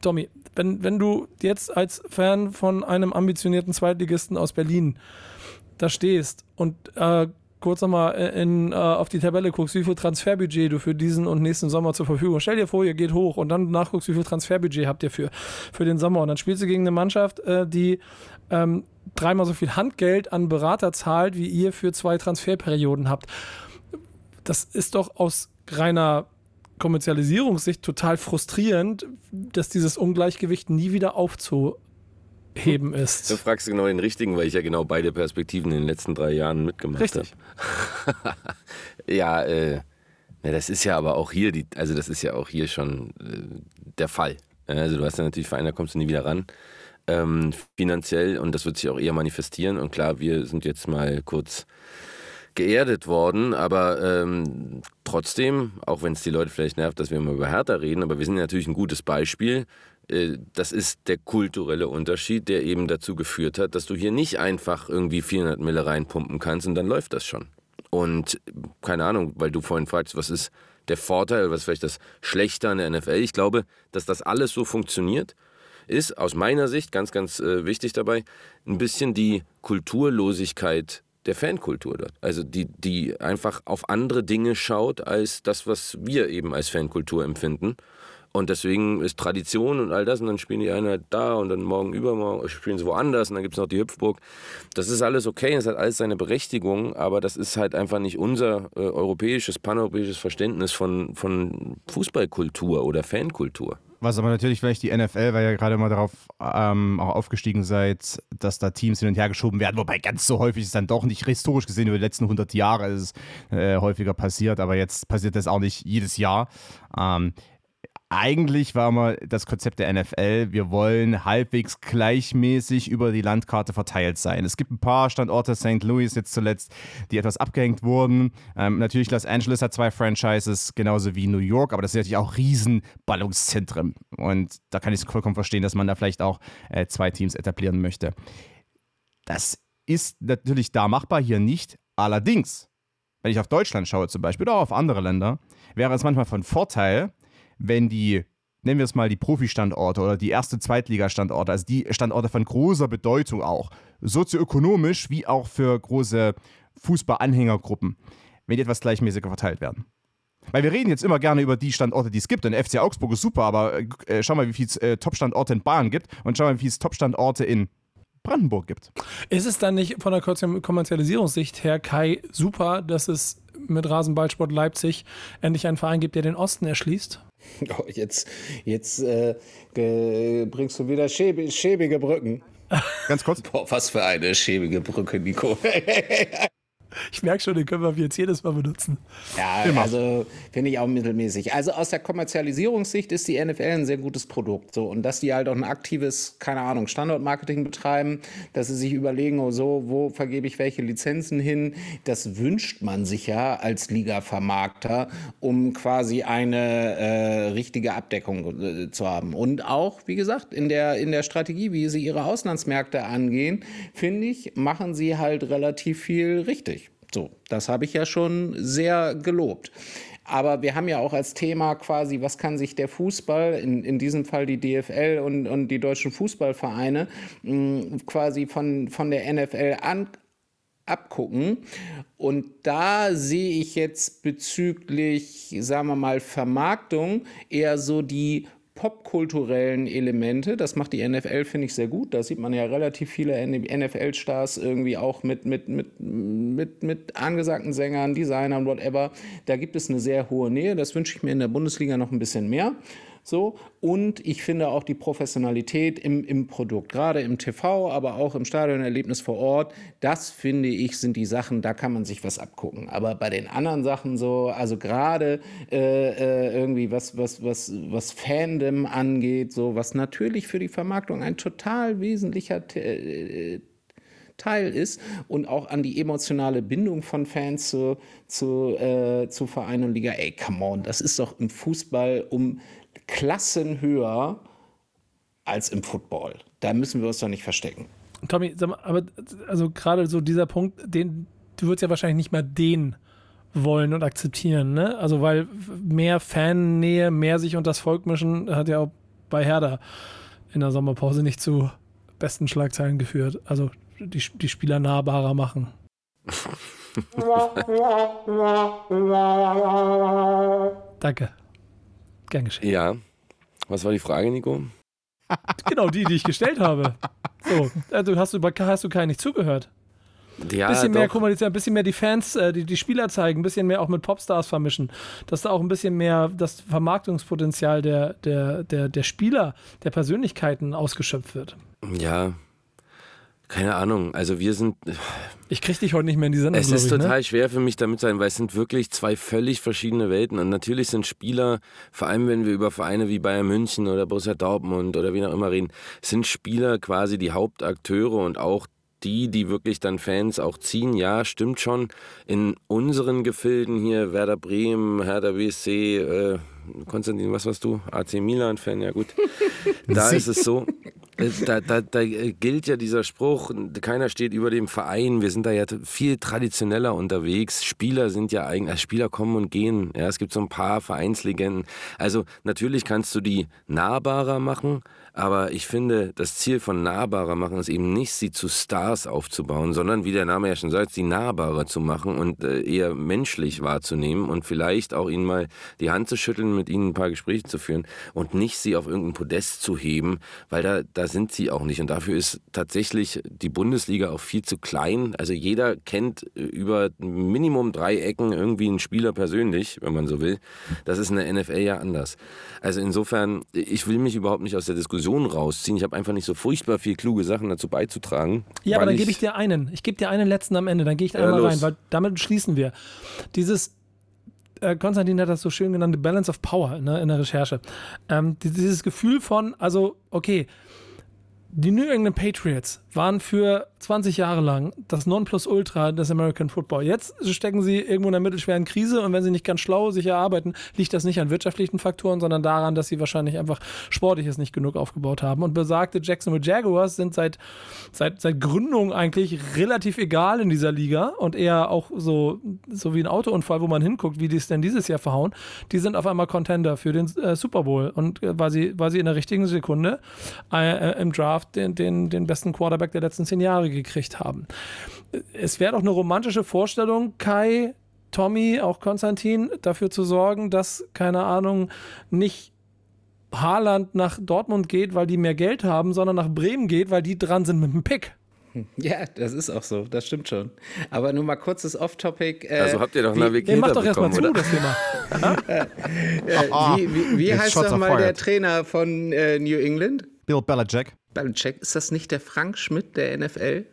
Tommy, wenn, wenn du jetzt als Fan von einem ambitionierten Zweitligisten aus Berlin da stehst und äh, kurz nochmal in, äh, auf die Tabelle guckst, wie viel Transferbudget du für diesen und nächsten Sommer zur Verfügung. Stell dir vor, ihr geht hoch und dann nachguckst, wie viel Transferbudget habt ihr für, für den Sommer. Und dann spielst du gegen eine Mannschaft, äh, die ähm, dreimal so viel Handgeld an Berater zahlt, wie ihr für zwei Transferperioden habt. Das ist doch aus reiner Kommerzialisierungssicht total frustrierend, dass dieses Ungleichgewicht nie wieder aufzu heben ist. Du fragst genau den richtigen, weil ich ja genau beide Perspektiven in den letzten drei Jahren mitgemacht habe. Richtig. ja, äh, ja, das ist ja aber auch hier, die, also das ist ja auch hier schon äh, der Fall. Also du hast ja natürlich Vereine, da kommst du nie wieder ran. Ähm, finanziell und das wird sich auch eher manifestieren. Und klar, wir sind jetzt mal kurz geerdet worden, aber ähm, trotzdem, auch wenn es die Leute vielleicht nervt, dass wir immer über Hertha reden, aber wir sind natürlich ein gutes Beispiel das ist der kulturelle Unterschied, der eben dazu geführt hat, dass du hier nicht einfach irgendwie 400 Mille reinpumpen kannst und dann läuft das schon. Und keine Ahnung, weil du vorhin fragst, was ist der Vorteil, was ist vielleicht das Schlechte an der NFL? Ich glaube, dass das alles so funktioniert, ist aus meiner Sicht ganz, ganz äh, wichtig dabei, ein bisschen die Kulturlosigkeit der Fankultur dort. Also die, die einfach auf andere Dinge schaut als das, was wir eben als Fankultur empfinden. Und deswegen ist Tradition und all das. Und dann spielen die Einheit da und dann morgen übermorgen spielen sie woanders und dann gibt es noch die Hüpfburg. Das ist alles okay, das hat alles seine Berechtigung, aber das ist halt einfach nicht unser äh, europäisches, paneuropäisches Verständnis von, von Fußballkultur oder Fankultur. Was aber natürlich vielleicht die NFL, weil ihr gerade mal darauf ähm, auch aufgestiegen seid, dass da Teams hin und her geschoben werden, wobei ganz so häufig ist es dann doch nicht historisch gesehen über die letzten 100 Jahre ist es äh, häufiger passiert, aber jetzt passiert das auch nicht jedes Jahr. Ähm, eigentlich war mal das Konzept der NFL, wir wollen halbwegs gleichmäßig über die Landkarte verteilt sein. Es gibt ein paar Standorte, St. Louis jetzt zuletzt, die etwas abgehängt wurden. Ähm, natürlich Los Angeles hat zwei Franchises, genauso wie New York, aber das sind natürlich auch Riesenballungszentren. Und da kann ich es vollkommen verstehen, dass man da vielleicht auch äh, zwei Teams etablieren möchte. Das ist natürlich da machbar, hier nicht. Allerdings, wenn ich auf Deutschland schaue zum Beispiel oder auch auf andere Länder, wäre es manchmal von Vorteil, wenn die, nennen wir es mal die Profi-Standorte oder die erste Zweitliga-Standorte, also die Standorte von großer Bedeutung auch, sozioökonomisch wie auch für große Fußball-Anhängergruppen, wenn die etwas gleichmäßiger verteilt werden. Weil wir reden jetzt immer gerne über die Standorte, die es gibt. Und FC Augsburg ist super, aber äh, schau mal, wie viele äh, Top-Standorte in Bayern gibt und schau mal, wie viele Top-Standorte in Brandenburg gibt. Ist es dann nicht von der Kommerzialisierungssicht her, Kai, super, dass es mit Rasenballsport Leipzig endlich einen Verein gibt, der den Osten erschließt? Oh, jetzt jetzt äh, bringst du wieder schäbige, schäbige Brücken. Ganz kurz. Boah, was für eine schäbige Brücke, Nico. Ich merke schon, den können wir jetzt jedes Mal benutzen. Ja, Immer. also finde ich auch mittelmäßig. Also aus der Kommerzialisierungssicht ist die NFL ein sehr gutes Produkt. So. Und dass die halt auch ein aktives, keine Ahnung, Standortmarketing betreiben, dass sie sich überlegen, oh so, wo vergebe ich welche Lizenzen hin, das wünscht man sich ja als Liga-Vermarkter, um quasi eine äh, richtige Abdeckung äh, zu haben. Und auch, wie gesagt, in der, in der Strategie, wie sie ihre Auslandsmärkte angehen, finde ich, machen sie halt relativ viel richtig. So, das habe ich ja schon sehr gelobt. Aber wir haben ja auch als Thema quasi, was kann sich der Fußball, in, in diesem Fall die DFL und, und die deutschen Fußballvereine, mh, quasi von, von der NFL an, abgucken. Und da sehe ich jetzt bezüglich, sagen wir mal, Vermarktung eher so die popkulturellen Elemente. Das macht die NFL, finde ich, sehr gut. Da sieht man ja relativ viele NFL-Stars irgendwie auch mit, mit, mit, mit, mit angesagten Sängern, Designern, whatever. Da gibt es eine sehr hohe Nähe. Das wünsche ich mir in der Bundesliga noch ein bisschen mehr. So. Und ich finde auch die Professionalität im, im Produkt, gerade im TV, aber auch im Stadionerlebnis vor Ort, das finde ich, sind die Sachen, da kann man sich was abgucken. Aber bei den anderen Sachen so, also gerade äh, äh irgendwie was, was, was, was Fandom angeht, so was natürlich für die Vermarktung ein total wesentlicher äh, Teil ist und auch an die emotionale Bindung von Fans zu, zu, äh, zu Vereinen und Liga. Ey, come on, das ist doch im Fußball um Klassen höher als im Football. Da müssen wir uns doch nicht verstecken. Tommy, mal, aber also gerade so dieser Punkt, den du würdest ja wahrscheinlich nicht mal den wollen und akzeptieren, ne? Also weil mehr Fannähe, mehr sich unter das Volk mischen, hat ja auch bei Herder in der Sommerpause nicht zu besten Schlagzeilen geführt. Also die, die Spieler nahbarer machen. Danke. Gern geschehen. Ja. Was war die Frage, Nico? genau, die, die ich gestellt habe. So, also hast du hast du Kai nicht zugehört. Ja, bisschen doch. mehr kommunizieren, ein bisschen mehr die Fans, äh, die, die Spieler zeigen, ein bisschen mehr auch mit Popstars vermischen, dass da auch ein bisschen mehr das Vermarktungspotenzial der, der, der, der Spieler, der Persönlichkeiten ausgeschöpft wird. Ja, keine Ahnung. Also wir sind. Ich krieg dich heute nicht mehr in die Sendung. Es ist ich, total ne? schwer für mich damit zu sein, weil es sind wirklich zwei völlig verschiedene Welten. Und natürlich sind Spieler, vor allem wenn wir über Vereine wie Bayern München oder Borussia Dortmund oder wie auch immer reden, sind Spieler quasi die Hauptakteure und auch die, die wirklich dann Fans auch ziehen, ja, stimmt schon. In unseren Gefilden hier, Werder Bremen, Hertha BSC, äh, Konstantin, was warst du? AC Milan-Fan, ja gut. Da ist es so. Äh, Da, da, da gilt ja dieser Spruch, keiner steht über dem Verein. Wir sind da ja viel traditioneller unterwegs. Spieler sind ja eigentlich, also Spieler kommen und gehen. Ja, es gibt so ein paar Vereinslegenden. Also natürlich kannst du die nahbarer machen, Aber ich finde, das Ziel von nahbarer machen ist eben nicht, sie zu Stars aufzubauen, sondern, wie der Name ja schon sagt, sie nahbarer zu machen und äh, eher menschlich wahrzunehmen und vielleicht auch ihnen mal die Hand zu schütteln, mit ihnen ein paar Gespräche zu führen und nicht sie auf irgendein Podest zu heben, weil da, da sind sie auch nicht. Und dafür ist tatsächlich die Bundesliga auch viel zu klein. Also jeder kennt äh, über Minimum drei Ecken irgendwie einen Spieler persönlich, wenn man so will. Das ist in der NFL ja anders. Also insofern, ich will mich überhaupt nicht aus der Diskussion rausziehen. Ich habe einfach nicht so furchtbar viel kluge Sachen dazu beizutragen. Ja, aber dann gebe ich dir einen. Ich gebe dir einen letzten am Ende, dann gehe ich da Ja, einmal los. rein, weil damit schließen wir. Dieses, äh, Konstantin hat das so schön genannt, Balance of Power ne, in der Recherche. Ähm, die- dieses Gefühl von, also, okay, die New England Patriots waren für 20 Jahre lang das Nonplusultra des American Football. Jetzt stecken sie irgendwo in einer mittelschweren Krise und wenn sie nicht ganz schlau sich erarbeiten, liegt das nicht an wirtschaftlichen Faktoren, sondern daran, dass sie wahrscheinlich einfach sportliches nicht genug aufgebaut haben. Und besagte Jacksonville Jaguars sind seit, seit, seit Gründung eigentlich relativ egal in dieser Liga und eher auch so, so wie ein Autounfall, wo man hinguckt, wie die es denn dieses Jahr verhauen. Die sind auf einmal Contender für den äh, Super Bowl und äh, weil, sie, weil sie in der richtigen Sekunde äh, äh, im Draft den, den, den besten Quarterback der letzten zehn Jahre gekriegt haben. Es wäre doch eine romantische Vorstellung, Kai, Tommy, auch Konstantin, dafür zu sorgen, dass, keine Ahnung, nicht Haaland nach Dortmund geht, weil die mehr Geld haben, sondern nach Bremen geht, weil die dran sind mit dem Pick. Ja, das ist auch so, das stimmt schon. Aber nur mal kurzes Off-Topic. Äh, Also habt ihr doch wie- Navigator Nee, mach doch erstmal zu, das Thema. Äh, wie wie, wie heißt Shots doch are mal der. Trainer von äh, New England? Bill Belichick. Belichick. Ist das nicht der Frank Schmidt der NFL?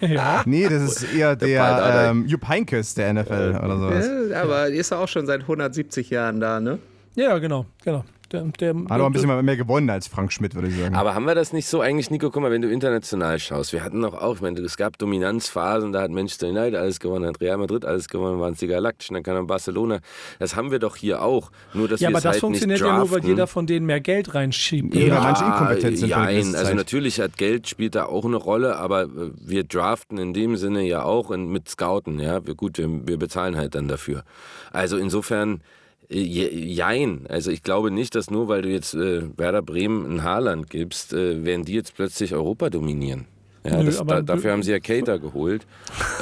ja. Nee, das ist eher der ähm, Jupp Heynckes der NFL oder sowas. Ja, aber ist er auch schon seit 170 Jahren da, ne? ja, genau, genau. Der, der, Hat aber ein bisschen mehr gewonnen als Frank Schmidt, würde ich sagen. Aber haben wir das nicht so eigentlich, Nico? Guck mal, wenn du international schaust, wir hatten doch auch, ich meine, es gab Dominanzphasen, da hat Manchester United alles gewonnen, hat Real Madrid alles gewonnen, waren es die Galaktischen, dann kam Barcelona. Das haben wir doch hier auch. Nur, dass ja, aber das halt funktioniert nicht ja nur, weil jeder von denen mehr Geld reinschiebt. Ja, weil manche inkompetent sind Nein, also natürlich hat Geld spielt da auch eine Rolle, aber äh, wir draften in dem Sinne ja auch in, mit Scouten, ja. Wir, gut, wir, wir bezahlen halt dann dafür. Also insofern, jein. Also ich glaube nicht, dass nur weil du jetzt äh, Werder Bremen ein Haaland gibst, äh, werden die jetzt plötzlich Europa dominieren. Ja, Nö, das, aber da, dafür haben sie ja Cater geholt.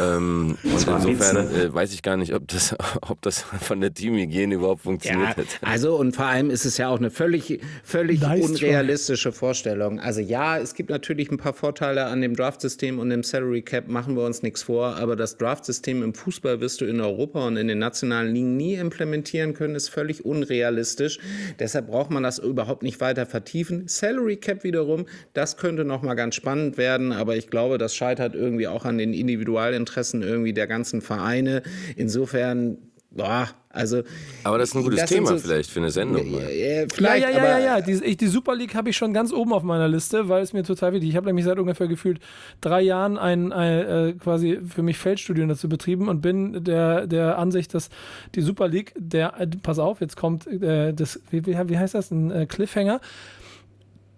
ähm, und insofern ne? äh, weiß ich gar nicht, ob das, ob das von der Teamhygiene überhaupt funktioniert Ja, hätte. also und vor allem ist es ja auch eine völlig, völlig Nice unrealistische Vorstellung. Also ja, es gibt natürlich ein paar Vorteile an dem Draftsystem und dem Salary Cap, machen wir uns nichts vor, aber das Draftsystem im Fußball wirst du in Europa und in den nationalen Ligen nie implementieren können, ist völlig unrealistisch. Deshalb braucht man das überhaupt nicht weiter vertiefen. Salary Cap wiederum, das könnte noch mal ganz spannend werden, aber ich glaube, das scheitert irgendwie auch an den Individualinteressen irgendwie der ganzen Vereine. Insofern, boah, also Aber das ist ein gutes Thema so- vielleicht für eine Sendung. mal. äh, Ja, vielleicht, ja, ja, aber ja, ja. Die, ich, die Super League habe ich schon ganz oben auf meiner Liste, weil es mir total wichtig. Ich habe nämlich seit ungefähr gefühlt drei Jahren ein, ein äh, quasi für mich Feldstudien dazu betrieben und bin der, der Ansicht, dass die Super League, der, äh, pass auf, jetzt kommt äh, das, wie, wie, wie heißt das, ein äh, Cliffhanger,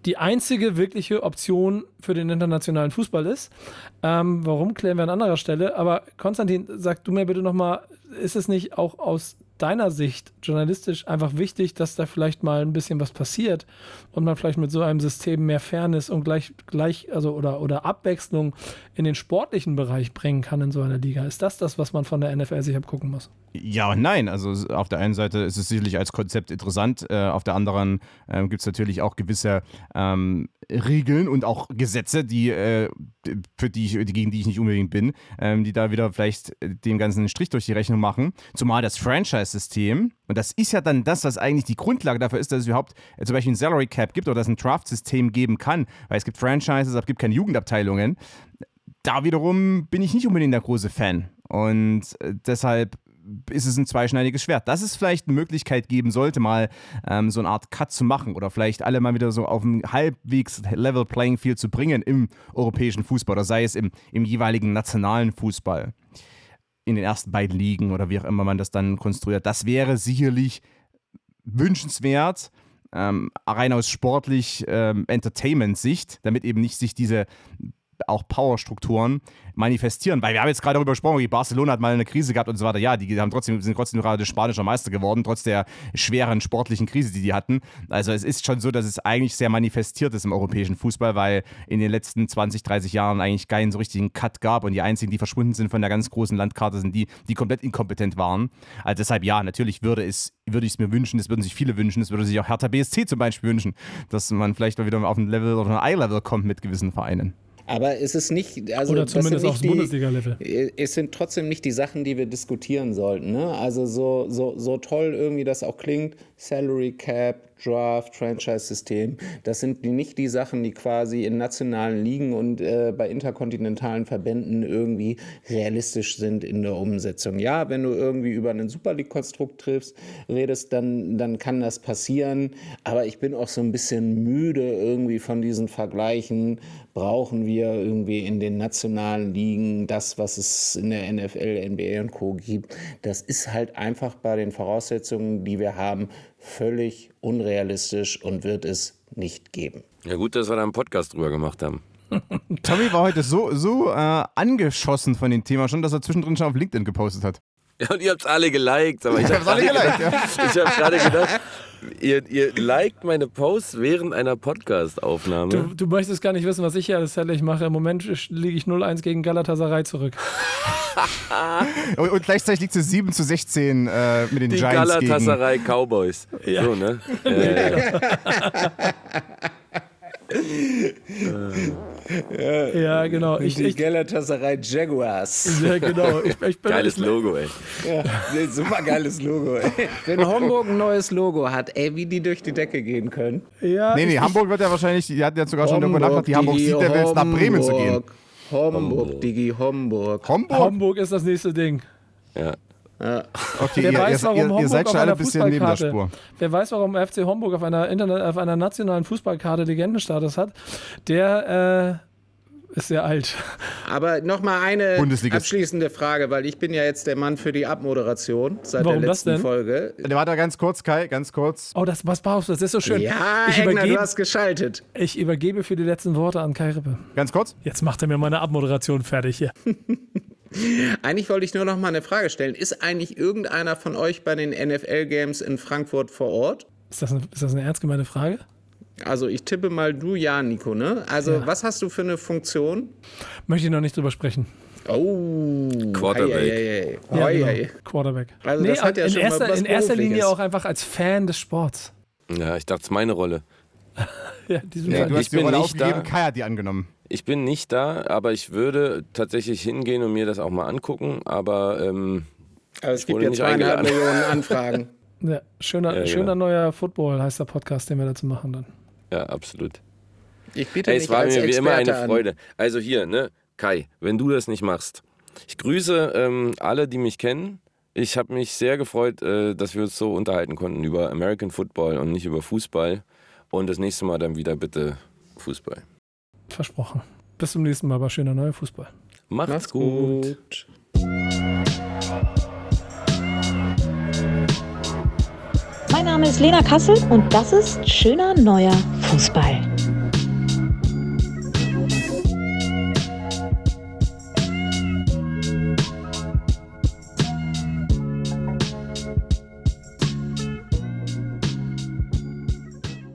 die einzige wirkliche Option für den internationalen Fußball ist. Ähm, warum, klären wir an anderer Stelle. Aber Konstantin, sag du mir bitte nochmal, ist es nicht auch aus deiner Sicht journalistisch einfach wichtig, dass da vielleicht mal ein bisschen was passiert und man vielleicht mit so einem System mehr Fairness und gleich, gleich also oder, oder Abwechslung in den sportlichen Bereich bringen kann in so einer Liga? Ist das das, was man von der NFL sich abgucken muss? Ja und nein. Also auf der einen Seite ist es sicherlich als Konzept interessant, äh, auf der anderen ähm, gibt es natürlich auch gewisse ähm, Regeln und auch Gesetze, die, äh, für die, ich, gegen die ich nicht unbedingt bin, ähm, die da wieder vielleicht äh, dem Ganzen Strich durch die Rechnung machen. Zumal das Franchise-System, und das ist ja dann das, was eigentlich die Grundlage dafür ist, dass es überhaupt äh, zum Beispiel ein Salary Cap gibt oder dass es ein Draft-System geben kann, weil es gibt Franchises, aber es gibt keine Jugendabteilungen da wiederum bin ich nicht unbedingt der große Fan. Und äh, deshalb ist es ein zweischneidiges Schwert. Dass es vielleicht eine Möglichkeit geben sollte, mal ähm, so eine Art Cut zu machen oder vielleicht alle mal wieder so auf ein halbwegs Level Playing Field zu bringen im europäischen Fußball oder sei es im, im jeweiligen nationalen Fußball. In den ersten beiden Ligen oder wie auch immer man das dann konstruiert. Das wäre sicherlich wünschenswert, ähm, rein aus sportlich ähm, Entertainment-Sicht, damit eben nicht sich diese auch Powerstrukturen manifestieren. Weil wir haben jetzt gerade darüber gesprochen, wie Barcelona hat mal eine Krise gehabt und so weiter. Ja, die haben trotzdem, sind trotzdem gerade spanischer Meister geworden, trotz der schweren sportlichen Krise, die die hatten. Also es ist schon so, dass es eigentlich sehr manifestiert ist im europäischen Fußball, weil in den letzten 20, 30 Jahren eigentlich keinen so richtigen Cut gab und die einzigen, die verschwunden sind von der ganz großen Landkarte, sind die, die komplett inkompetent waren. Also deshalb ja, natürlich würde es, würde ich es mir wünschen, das würden sich viele wünschen, das würde sich auch Hertha BSC zum Beispiel wünschen, dass man vielleicht mal wieder auf ein Level oder ein Eye-Level kommt mit gewissen Vereinen. Aber es ist nicht, also Oder zumindest aufs Bundesliga-Level. Es sind trotzdem nicht die Sachen, die wir diskutieren sollten. Ne? Also so, so, so toll irgendwie das auch klingt, Salary Cap, Draft, Franchise-System, das sind nicht die Sachen, die quasi in nationalen Ligen und äh, bei interkontinentalen Verbänden irgendwie realistisch sind in der Umsetzung. Ja, wenn du irgendwie über einen Super League-Konstrukt triffst, redest, dann, dann kann das passieren. Aber ich bin auch so ein bisschen müde irgendwie von diesen Vergleichen. Brauchen wir irgendwie in den nationalen Ligen das, was es in der NFL, NBA und Co. gibt? Das ist halt einfach bei den Voraussetzungen, die wir haben, völlig unrealistisch und wird es nicht geben. Ja, gut, dass wir da einen Podcast drüber gemacht haben. Tommy war heute so, so äh, angeschossen von dem Thema schon, dass er zwischendrin schon auf LinkedIn gepostet hat. Ja, und ihr habt's alle geliked. Aber ich, Ich hab hab's alle gerade geliked, gedacht- ja. Ich habe gerade gedacht, ihr, ihr liked meine Posts während einer Podcast-Aufnahme. Du, du möchtest gar nicht wissen, was ich hier alles tatsächlich mache. Im Moment liege ich 0-1 gegen Galatasaray zurück. Und, und gleichzeitig liegt es 7 zu 16 äh, mit den Die Giants gegen... Galatasaray Cowboys. Ja. So, ne? Äh, Ja, genau. Ich, die ich, Galatasaray Jaguars. ja, genau. Ich, ich bin, Geiles Logo, ey. Ja, super geiles Logo. Ey. Wenn Homburg ein neues Logo hat, ey, wie die durch die Decke gehen können. Ja, Nee, nee, ich, Hamburg wird ja wahrscheinlich, die hatten ja sogar schon darüber nachgedacht, die Hamburg sieht, der will jetzt nach Bremen zu gehen. Hamburg. Homburg, Digi, Homburg. Homburg? Hamburg ist das nächste Ding. Ja. Okay, Wer ihr, weiß, warum ihr, Homburg ihr seid schon alle ein bisschen neben der Spur. wer weiß, warum FC Homburg auf einer, Internet, auf einer nationalen Fußballkarte Legendenstatus hat, der äh, ist sehr alt. Aber nochmal eine abschließende Frage, weil ich bin ja jetzt der Mann für die Abmoderation seit Warum der das letzten denn? Folge. Warte ganz kurz, Kai, ganz kurz. Oh, das, was brauchst du? Das ist so schön. Ja, ich, Egner, du übergebe, hast geschaltet. ich übergebe für die letzten Worte an Kai Rippe. Ganz kurz. Jetzt macht er mir meine Abmoderation fertig hier. Eigentlich wollte ich nur noch mal eine Frage stellen. Ist eigentlich irgendeiner von euch bei den NFL-Games in Frankfurt vor Ort? Ist das eine, ist das eine ernst gemeinte Frage? Also ich tippe mal du ja, Nico, ne? Also Ja. was hast du für eine Funktion? Möchte ich noch nicht drüber sprechen. Oh, Quarterback. Ei, ei, ei. Ja, genau. Quarterback. Also das hat ja in schon mal erster, was in erster. Linie auch einfach als Fan des Sports. ja, ich dachte, es ist meine Rolle. Ja, Ja, Fall. Du ich hast die bin Rolle nicht aufgegeben, da. Kai hat die angenommen. Ich bin nicht da, aber ich würde tatsächlich hingehen und mir das auch mal angucken. Aber ähm, Aber es Ich gibt wurde ja nicht zweieinhalb eingeladen. Millionen Anfragen. Ja, schöner, Ja, genau. schöner neuer Football heißt der Podcast, den wir dazu machen dann. ja, absolut. Ich biete Ey, mich es war als mir wie immer eine Freude. Also hier, ne, Kai, wenn du das nicht machst. Ich grüße ähm, alle, die mich kennen. Ich habe mich sehr gefreut, äh, dass wir uns so unterhalten konnten über American Football und nicht über Fußball. Und das nächste Mal dann wieder bitte Fußball. Versprochen. Bis zum nächsten Mal bei schöner neuer Fußball. Macht's. Macht's gut. gut. Mein Name ist Lena Kassel und das ist schöner neuer Fußball.